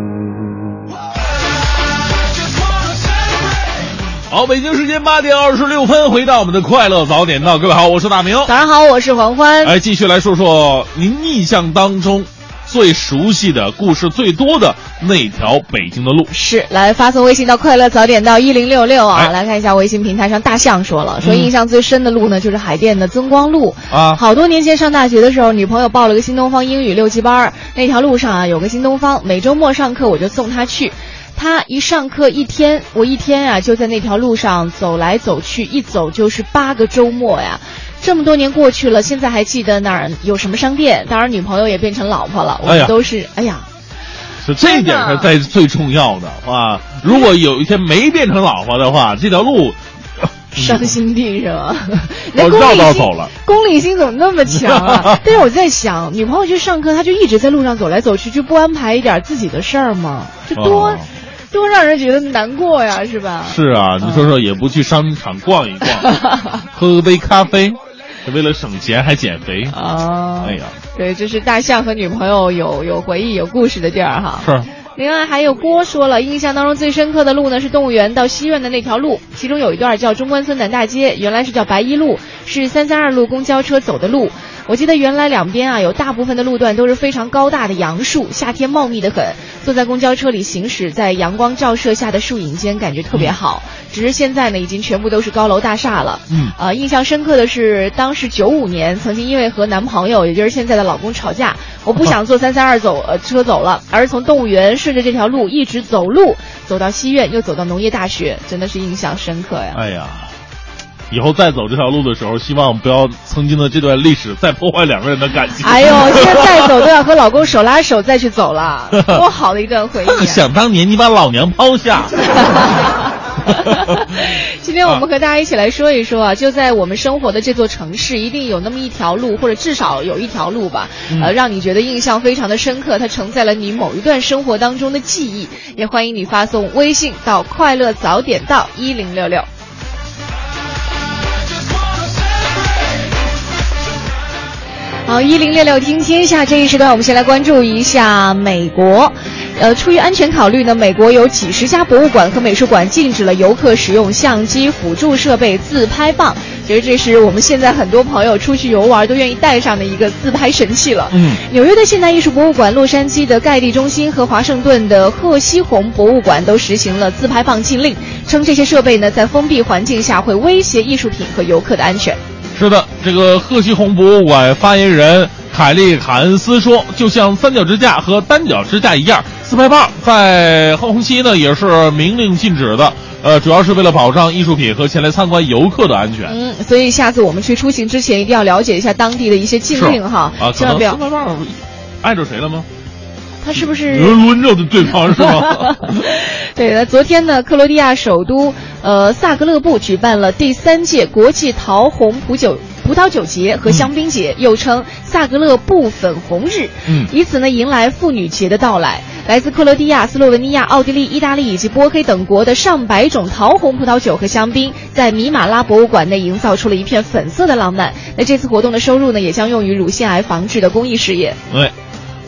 C: 好，北京时间八点二十六分，回到我们的快乐早点到，各位好，我是大明。
E: 早上好，我是黄欢。
C: 哎，继续来说说您印象当中最熟悉的故事最多的那条北京的路。
E: 是来发送微信到快乐早点到一零六六啊，
C: 哎
E: 来看一下微信平台上大象说了，说
C: 嗯
E: 印象最深的路呢就是海淀的增光路
C: 啊
E: 好多年前上大学的时候，女朋友报了个新东方英语六级班儿，那条路上啊有个新东方，每周末上课我就送她去。她一上课一天，我一天啊就在那条路上走来走去，一走就是八个周末呀。这么多年过去了，现在还记得哪儿有什么商店？当然，女朋友也变成老婆了，我们都是哎呀，
C: 是这一点是在最重要的啊！如果有一天没变成老婆的话，这条路 (laughs)
E: 伤心地是吗？那 (laughs)
C: 哦绕道走了，
E: 功利心怎么那么强啊？(laughs) 但是我在想，女朋友去上课，她就一直在路上走来走去，就不安排一点自己的事儿吗？这多、
C: 哦
E: 多让人觉得难过呀，是吧？
C: 是啊，你说说也不去商场逛一逛，(laughs) 喝杯咖啡，是为了省钱还减肥。
E: 啊，
C: 哎呀，
E: 对，这是大象和女朋友有有回忆、有故事的地儿哈。
C: 是
E: 另外还有郭说了，印象当中最深刻的路呢是动物园到西苑的那条路，其中有一段叫中关村南大街，原来是叫白衣路，是三三二路公交车走的路。我记得原来两边啊有大部分的路段都是非常高大的杨树，夏天茂密的很，坐在公交车里行驶在阳光照射下的树影间，感觉特别好。只是现在呢，已经全部都是高楼大厦了。
C: 嗯
E: 呃，印象深刻的是，当时九五年曾经因为和男朋友，也就是现在的老公吵架，我不想坐三三二走呃车走了，而是从动物园顺着这条路一直走路，走到西苑，又走到农业大学，真的是印象深刻呀。
C: 哎呀，以后再走这条路的时候，希望不要曾经的这段历史再破坏两个人的感情。
E: 哎呦，(laughs) 现在再走都要和老公手拉手再去走了，多好的一段回忆、啊！(laughs)
C: 想当年你把老娘抛下。(laughs)
E: 今天我们和大家一起来说一说啊，就在我们生活的这座城市，一定有那么一条路，或者至少有一条路吧，
C: 嗯
E: 呃，让你觉得印象非常的深刻，它承载了你某一段生活当中的记忆。也欢迎你发送微信到快乐早点到一零六六。好，一零六六听天下这一时段，我们先来关注一下美国。呃，出于安全考虑呢，美国有几十家博物馆和美术馆禁止了游客使用相机辅助设备自拍棒。其实这是我们现在很多朋友出去游玩都愿意带上的一个自拍神器了。
C: 嗯，
E: 纽约的现代艺术博物馆、洛杉矶的盖蒂中心和华盛顿的赫西红博物馆都实行了自拍棒禁令，称这些设备呢在封闭环境下会威胁艺术品和游客的安全。
C: 是的，这个赫西红博物馆发言人凯利卡恩斯说，就像三角支架和单脚支架一样，自拍棒在后期呢也是明令禁止的。呃，主要是为了保障艺术品和前来参观游客的安全。
E: 嗯，所以下次我们去出行之前一定要了解一下当地的一些禁令哈，
C: 啊，
E: 千万不要
C: 自。拍棒碍着谁了吗？
E: 他是不是
C: 轮轮着的对方是吧？(laughs)
E: 对，那昨天呢，克罗地亚首都呃萨格勒布举办了第三届国际桃红葡酒葡萄酒节和香槟节，又称萨格勒布粉红日，
C: 嗯
E: 以此呢迎来妇女节的到来。来自克罗地亚、斯洛文尼亚、奥地利、意大利以及波黑等国的上百种桃红葡萄酒和香槟，在米马拉博物馆内营造出了一片粉色的浪漫。那这次活动的收入呢，也将用于乳腺癌防治的公益事业。
C: 对，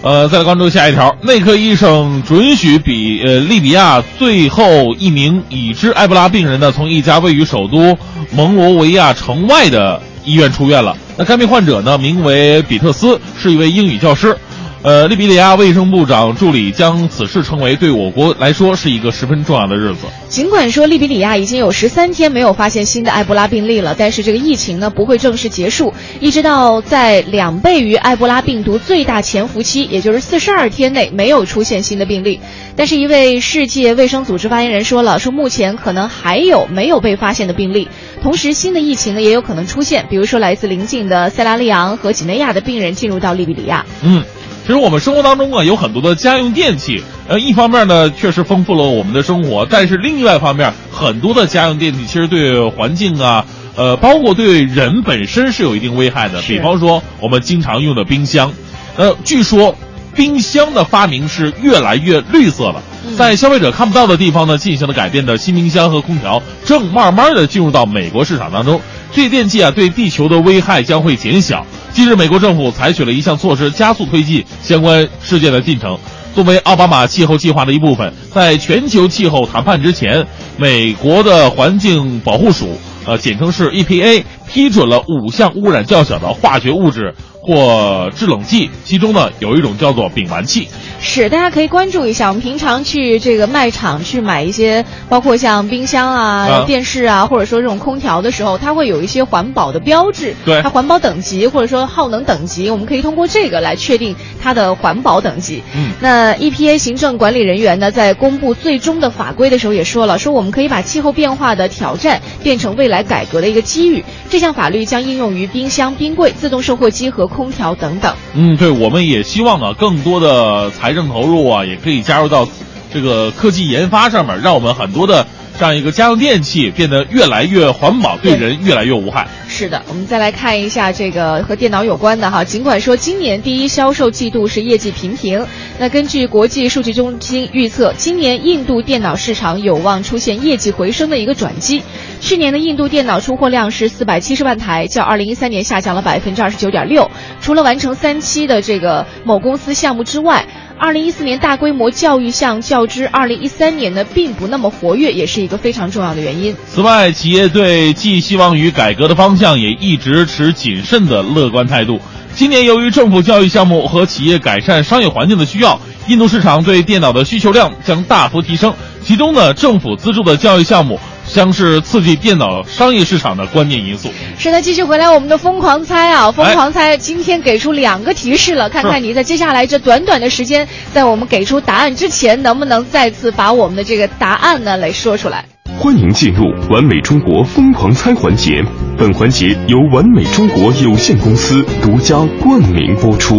C: 呃，再来关注下一条，内科医生准许比呃利比亚最后一名已知埃博拉病人呢，从一家位于首都蒙罗维亚城外的医院出院了。那该名患者呢，名为比特斯，是一位英语教师。呃，利比里亚卫生部长助理将此事称为对我国来说是一个十分重要的日子。
E: 尽管说利比里亚已经有十三天没有发现新的埃博拉病例了，但是这个疫情呢不会正式结束，一直到在两倍于埃博拉病毒最大潜伏期，也就是四十二天内没有出现新的病例。但是，一位世界卫生组织发言人说了，说目前可能还有没有被发现的病例，同时新的疫情呢也有可能出现，比如说来自邻近的塞拉利昂和几内亚的病人进入到利比里亚。
C: 嗯，其实我们生活当中啊，有很多的家用电器，呃，一方面呢，确实丰富了我们的生活，但是另外一方面，很多的家用电器其实对环境啊，呃，包括对人本身是有一定危害的。比方说，我们经常用的冰箱，呃，据说冰箱的发明是越来越绿色了。在消费者看不到的地方呢，进行了改变的新冰箱和空调，正慢慢的进入到美国市场当中。这些电器啊，对地球的危害将会减小。近日，美国政府采取了一项措施，加速推进相关事件的进程。作为奥巴马气候计划的一部分，在全球气候谈判之前，美国的环境保护署，呃，简称是 EPA，批准了五项污染较小的化学物质或制冷剂，其中呢有一种叫做丙烷气。
E: 是，大家可以关注一下。我们平常去这个卖场去买一些，包括像冰箱啊、
C: 啊
E: 电视啊，或者说这种空调的时候，它会有一些环保的标志，
C: 对
E: 它环保等级或者说耗能等级，我们可以通过这个来确定它的环保等级。
C: 嗯
E: 那 EPA 行政管理人员呢，在公布最终的法规的时候也说了，说我们可以把气候变化的挑战变成未来改革的一个机遇。这项法律将应用于冰箱、冰柜、自动售货机和空调等等。
C: 嗯，对，我们也希望呢，更多的财政投入啊，也可以加入到这个科技研发上面，让我们很多的这样一个家用电器变得越来越环保，对人越来越无害。
E: 是的，我们再来看一下这个和电脑有关的哈。尽管说今年第一销售季度是业绩平平，那根据国际数据中心预测，今年印度电脑市场有望出现业绩回升的一个转机。去年的印度电脑出货量是四百七十万台，较二零一三年下降了百分之二十九点六。除了完成三期的这个某公司项目之外，二零一四年大规模教育项较之二零一三年呢，并不那么活跃，也是一个非常重要的原因。
C: 此外，企业对寄希望于改革的方向也一直持谨慎的乐观态度。今年由于政府教育项目和企业改善商业环境的需要，印度市场对电脑的需求量将大幅提升。其中呢，政府资助的教育项目将是刺激电脑商业市场的关键因素。
E: 是的，继续回来我们的疯狂猜啊！疯狂猜今天给出两个提示了，看看你在接下来这短短的时间，在我们给出答案之前，能不能再次把我们的这个答案呢来说出来？
A: 欢迎进入完美中国疯狂猜环节，本环节由完美中国有限公司独家冠名播出。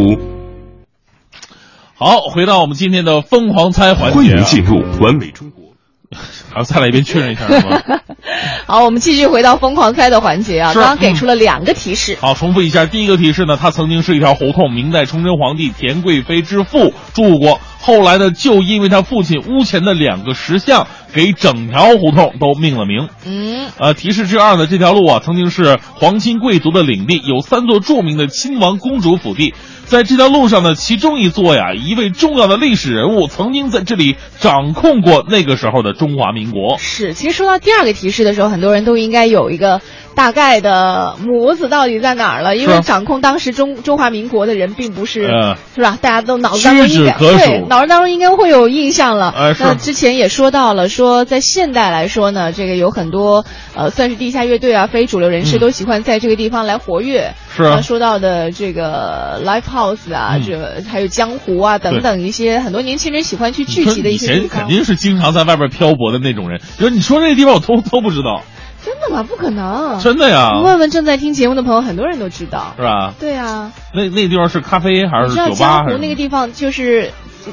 C: 好，回到我们今天的疯狂猜环节、啊，
A: 欢迎进入完美中国。(laughs)
C: 还要再来一遍确认一下是吗？(laughs)
E: 好，我们继续回到疯狂猜的环节啊！刚刚给出了两个提示，
C: 好，重复一下，第一个提示呢，它曾经是一条胡同，明代崇祯皇帝田贵妃之父住过，后来呢，就因为他父亲屋前的两个石像，给整条胡同都命了名。
E: 嗯，
C: 呃，提示之二呢，这条路啊，曾经是皇亲贵族的领地，有三座著名的亲王公主府地。在这条路上呢，其中一座呀，一位重要的历史人物曾经在这里掌控过那个时候的中华民国。
E: 是。其实说到第二个提示的时候，很多人都应该有一个大概的模子到底在哪儿了，因为掌控当时中中华民国的人并不是、
C: 嗯
E: 是吧？大家都脑子当中应该对脑子当中应该会有印象了。那之前也说到了，说在现代来说呢，这个有很多呃算是地下乐队啊，非主流人士
C: 嗯
E: 都喜欢在这个地方来活跃。
C: 是啊
E: 呃说到的这个 live house 啊，
C: 嗯
E: 这个还有江湖啊等等一些很多年轻人喜欢去聚集的一些地方。
C: 前肯定是经常在外边漂泊的那种人。就是你说这个地方，我都都不知道，
E: 真的吗？不可能。
C: 真的呀，
E: 问问正在听节目的朋友，很多人都知道。
C: 是吧？
E: 对啊，
C: 那那地方是咖啡还
E: 你知道
C: 是酒吧
E: 江湖？那个地方就是，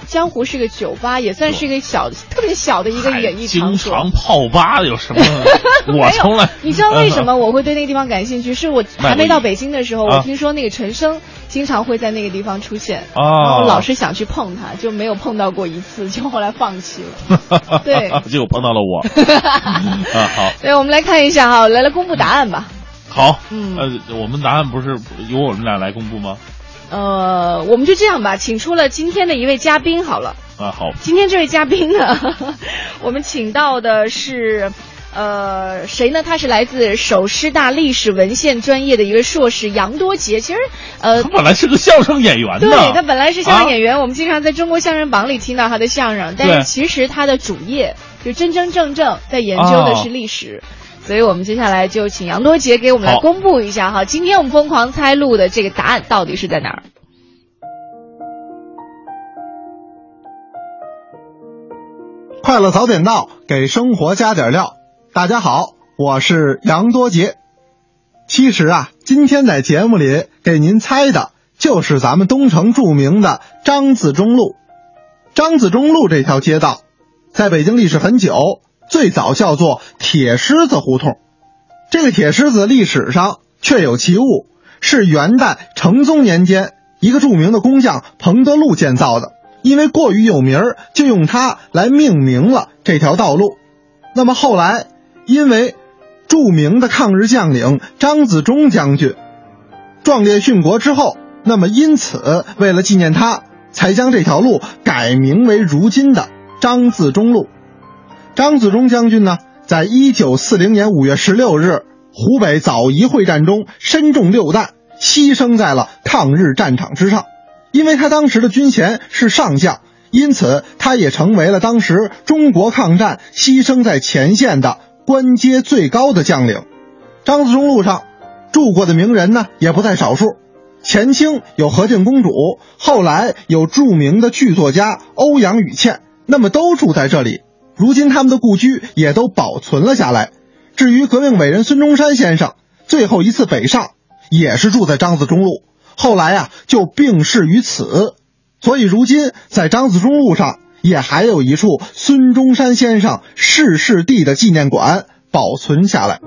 E: 江湖是个酒吧，也算是一个小特别小的一个演艺场所经。
C: 常泡吧有什么？(laughs) 我从来，
E: 你知道为什么 (laughs) 我会对那个地方感兴趣？是我还没到北京的时候，
C: 啊
E: 我听说那个陈升经常会在那个地方出现，
C: 啊
E: 然后老是想去碰他，就没有碰到过一次，就后来放弃了。(laughs) 对
C: 结果碰到了我。啊，好，
E: 对，我们来看一下哈，来来公布答案吧。
C: 好，
E: 嗯
C: 呃，我们答案不是由我们俩来公布吗？
E: 呃，我们就这样吧，请出了今天的一位嘉宾好了。
C: 啊，好，
E: 今天这位嘉宾呢，(laughs) 我们请到的是。呃，谁呢？他是来自首师大历史文献专业的一位硕士杨多杰。其实，呃
C: 他，本来是个相声演员呢。
E: 对他本来是相声演
C: 员。
E: 员，我们经常在中国相声榜里听到他的相声，但是其实他的主业就真真正正在研究的是历史。所以我们接下来就请杨多杰给我们来公布一下哈，今天我们疯狂猜路的这个答案到底是在哪儿？
I: 快乐早点到，给生活加点料。大家好，我是杨多杰。其实啊，今天在节目里给您猜的就是咱们东城著名的张自忠路。张自忠路这条街道，在北京历史很久，最早叫做铁狮子胡同。这个铁狮子历史上确有其物，是元代成宗年间一个著名的工匠彭德禄建造的。因为过于有名，就用它来命名了这条道路。那么后来，因为著名的抗日将领张自忠将军壮烈殉国之后，那么因此为了纪念他，才将这条路改名为如今的张自忠路。张自忠将军呢，在一九四零年五月十六日湖北枣宜会战中身中六弹，牺牲在了抗日战场之上。因为他当时的军衔是上将，因此他也成为了当时中国抗战牺牲在前线的官阶最高的将领。张自忠路上住过的名人呢，也不在少数。前清有和敬公主，后来有著名的剧作家欧阳予倩，那么都住在这里。如今他们的故居也都保存了下来。至于革命伟人孙中山先生，最后一次北上也是住在张自忠路。后来啊，就病逝于此，所以如今在张自忠路上也还有一处孙中山先生逝世地的纪念馆保存下来。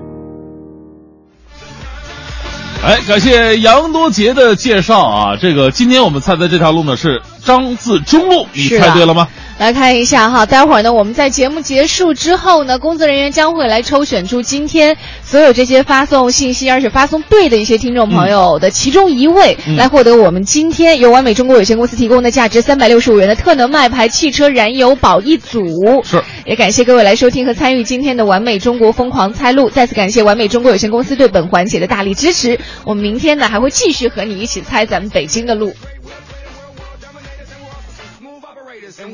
C: 哎，感谢杨多杰的介绍啊！这个今天我们猜的这条路呢是张自忠路，你猜对了吗？
E: 来看一下哈，待会儿呢，我们在节目结束之后呢，工作人员将会来抽选出今天所有这些发送信息而且发送对的一些听众朋友的其中一位，
C: 嗯
E: 来获得我们今天由完美中国有限公司提供的价值三百六十五元的特能麦牌汽车燃油宝一组。
C: 是，
E: 也感谢各位来收听和参与今天的完美中国疯狂猜路，再次感谢完美中国有限公司对本环节的大力支持。我们明天呢还会继续和你一起猜咱们北京的路。(laughs)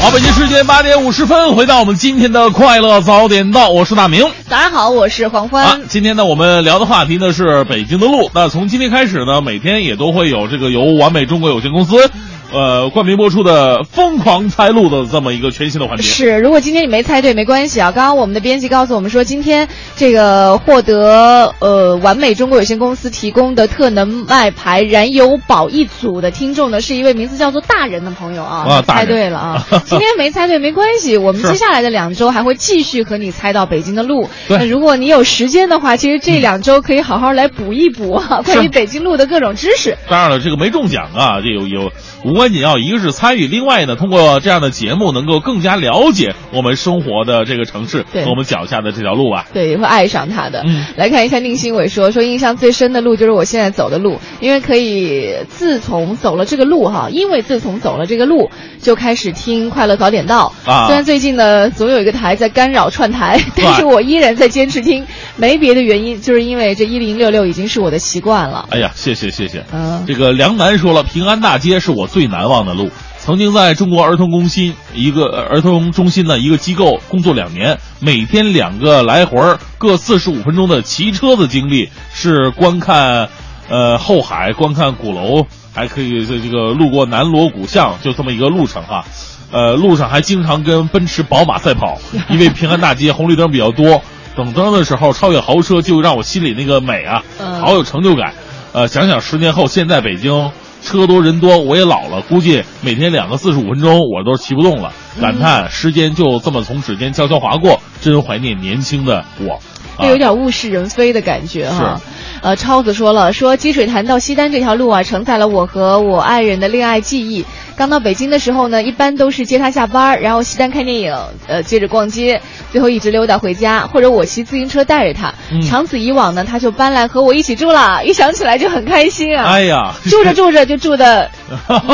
C: 好，北京时间八点五十分，回到我们今天的快乐早点到，我是大明。
E: 大家好，我是黄欢。
C: 啊，今天呢，我们聊的话题呢是北京的路。那从今天开始呢，每天也都会有这个由完美中国有限公司，呃，冠名播出的疯狂猜路的这么一个全新的环节。
E: 是，如果今天你没猜对没关系啊。刚刚我们的编辑告诉我们说，今天这个获得呃完美中国有限公司提供的特能麦牌燃油宝一组的听众呢，是一位名字叫做大人的朋友啊，他猜对了啊。(laughs) 今天没猜对没关系，我们接下来的两周还会继续和你猜到北京的路。
C: 对
E: 那如果你有时间的话，其实这两周可以好好来补一补啊，关于北京路的各种知识。
C: 当然了，这个没中奖啊，这有有无关紧要，一个是参与，另外呢，通过这样的节目，能够更加了解我们生活的这个城市和我们脚下的这条路啊。
E: 对，也会爱上它的。
C: 嗯
E: 来看一下宁新伟说，说印象最深的路就是我现在走的路，因为可以自从走了这个路哈，因为自从走了这个路，就开始听快乐早点到
C: 啊
E: 虽然最近呢总有一个台在干扰串台，(laughs) 但是我依然在坚持听，没别的原因，就是因为这一零六六已经是我的习惯了。
C: 哎呀，谢谢谢谢。
E: 嗯
C: 这个梁楠说了，平安大街是我最难忘的路。曾经在中国儿童中心一个呃儿童中心的一个机构工作两年，每天两个来回儿各四十五分钟的骑车的经历，是观看呃后海、观看鼓楼，还可以在这个路过南锣鼓巷，就这么一个路程哈。呃，路上还经常跟奔驰、宝马赛跑，因为平安大街红绿灯比较多，等灯的时候超越豪车，就让我心里那个美啊，
E: 嗯
C: 好有成就感。呃，想想十年后，现在北京车多人多，我也老了，估计每天两个四十五分钟我都骑不动了，感叹时间就这么从指尖悄悄划过，真怀念年轻的我。啊
E: 会有点物是人非的感觉哈。呃，超子说了，说积水潭到西单这条路啊，承载了我和我爱人的恋爱记忆。刚到北京的时候呢，一般都是接他下班，然后西单看电影，呃，接着逛街，最后一直溜达回家，或者我骑自行车带着他。
C: 嗯
E: 长此以往呢，他就搬来和我一起住了。一想起来就很开心啊。
C: 哎呀，(laughs)
E: 住着住着就住的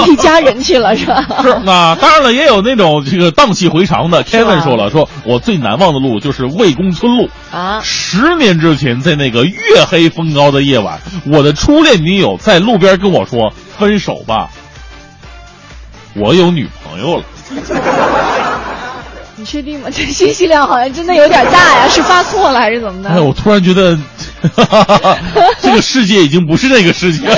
E: 一家人去了，是吧？(laughs)
C: 是那当然了，也有那种这个荡气回肠的。Kevin 说了，说我最难忘的路就是魏公村路。
E: 啊，
C: 十年之前，在那个月黑风高的夜晚，我的初恋女友在路边跟我说：“分手吧，我有女朋友了。”
E: 你确定吗？(laughs) 这信息量好像真的有点大呀，(laughs) 是发错了还是怎么的？
C: 哎，我突然觉得，(laughs) 这个世界已经不是那个世界了。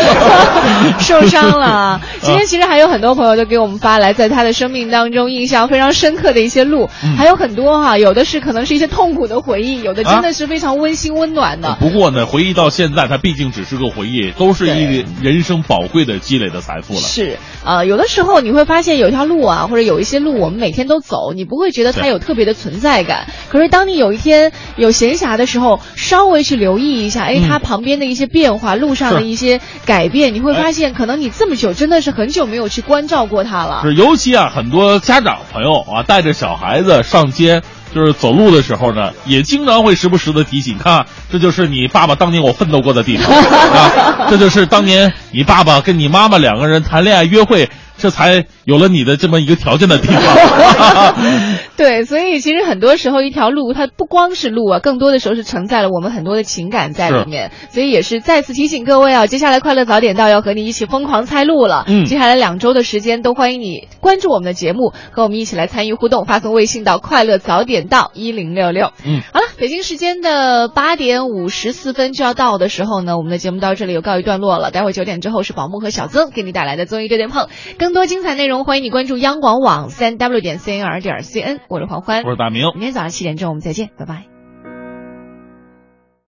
E: 受伤了。今天其实还有很多朋友都给我们发来，在他的生命当中印象非常深刻的一些路，
C: 嗯
E: 还有很多哈、有的是可能是一些痛苦的回忆，有的真的是非常温馨温暖的。
C: 不过呢，回忆到现在，它毕竟只是个回忆，都是一人生宝贵的积累的财富了。
E: 是，呃，有的时候你会发现有一条路啊，或者有一些路我们每天都走，你不会觉得它有特别的存在感。可是当你有一天有闲暇的时候，稍微去留意一下，哎，
C: 嗯
E: 它旁边的一些变化，路上的一些改变，你会
C: 哎
E: 发现，可能你这么久真的是很久没有去关照过它了。
C: 是，尤其啊，很多家长朋友啊，带着小孩子上街，就是走路的时候呢，也经常会时不时的提醒，看，这就是你爸爸当年我奋斗过的地方啊，这就是当年你爸爸跟你妈妈两个人谈恋爱约会，这才有了你的这么一个条件的地方。(laughs)
E: 对，所以其实很多时候一条路它不光是路啊，更多的时候是承载了我们很多的情感在里面。所以也是再次提醒各位啊，接下来快乐早点到要和你一起疯狂猜路了。
C: 嗯
E: 接下来两周的时间都欢迎你关注我们的节目，和我们一起来参与互动，发送微信到快乐早点到一零六六。
C: 嗯，
E: 好了，北京时间的八点五十四分就要到的时候呢，我们的节目到这里又告一段落了。待会九点之后是宝木和小曾给你带来的综艺对对碰，更多精彩内容欢迎你关注央广网三 w 点 cnr 点 cn。我是黄欢，
C: 我是大明。
E: 明天早上七点钟我们再见，拜拜。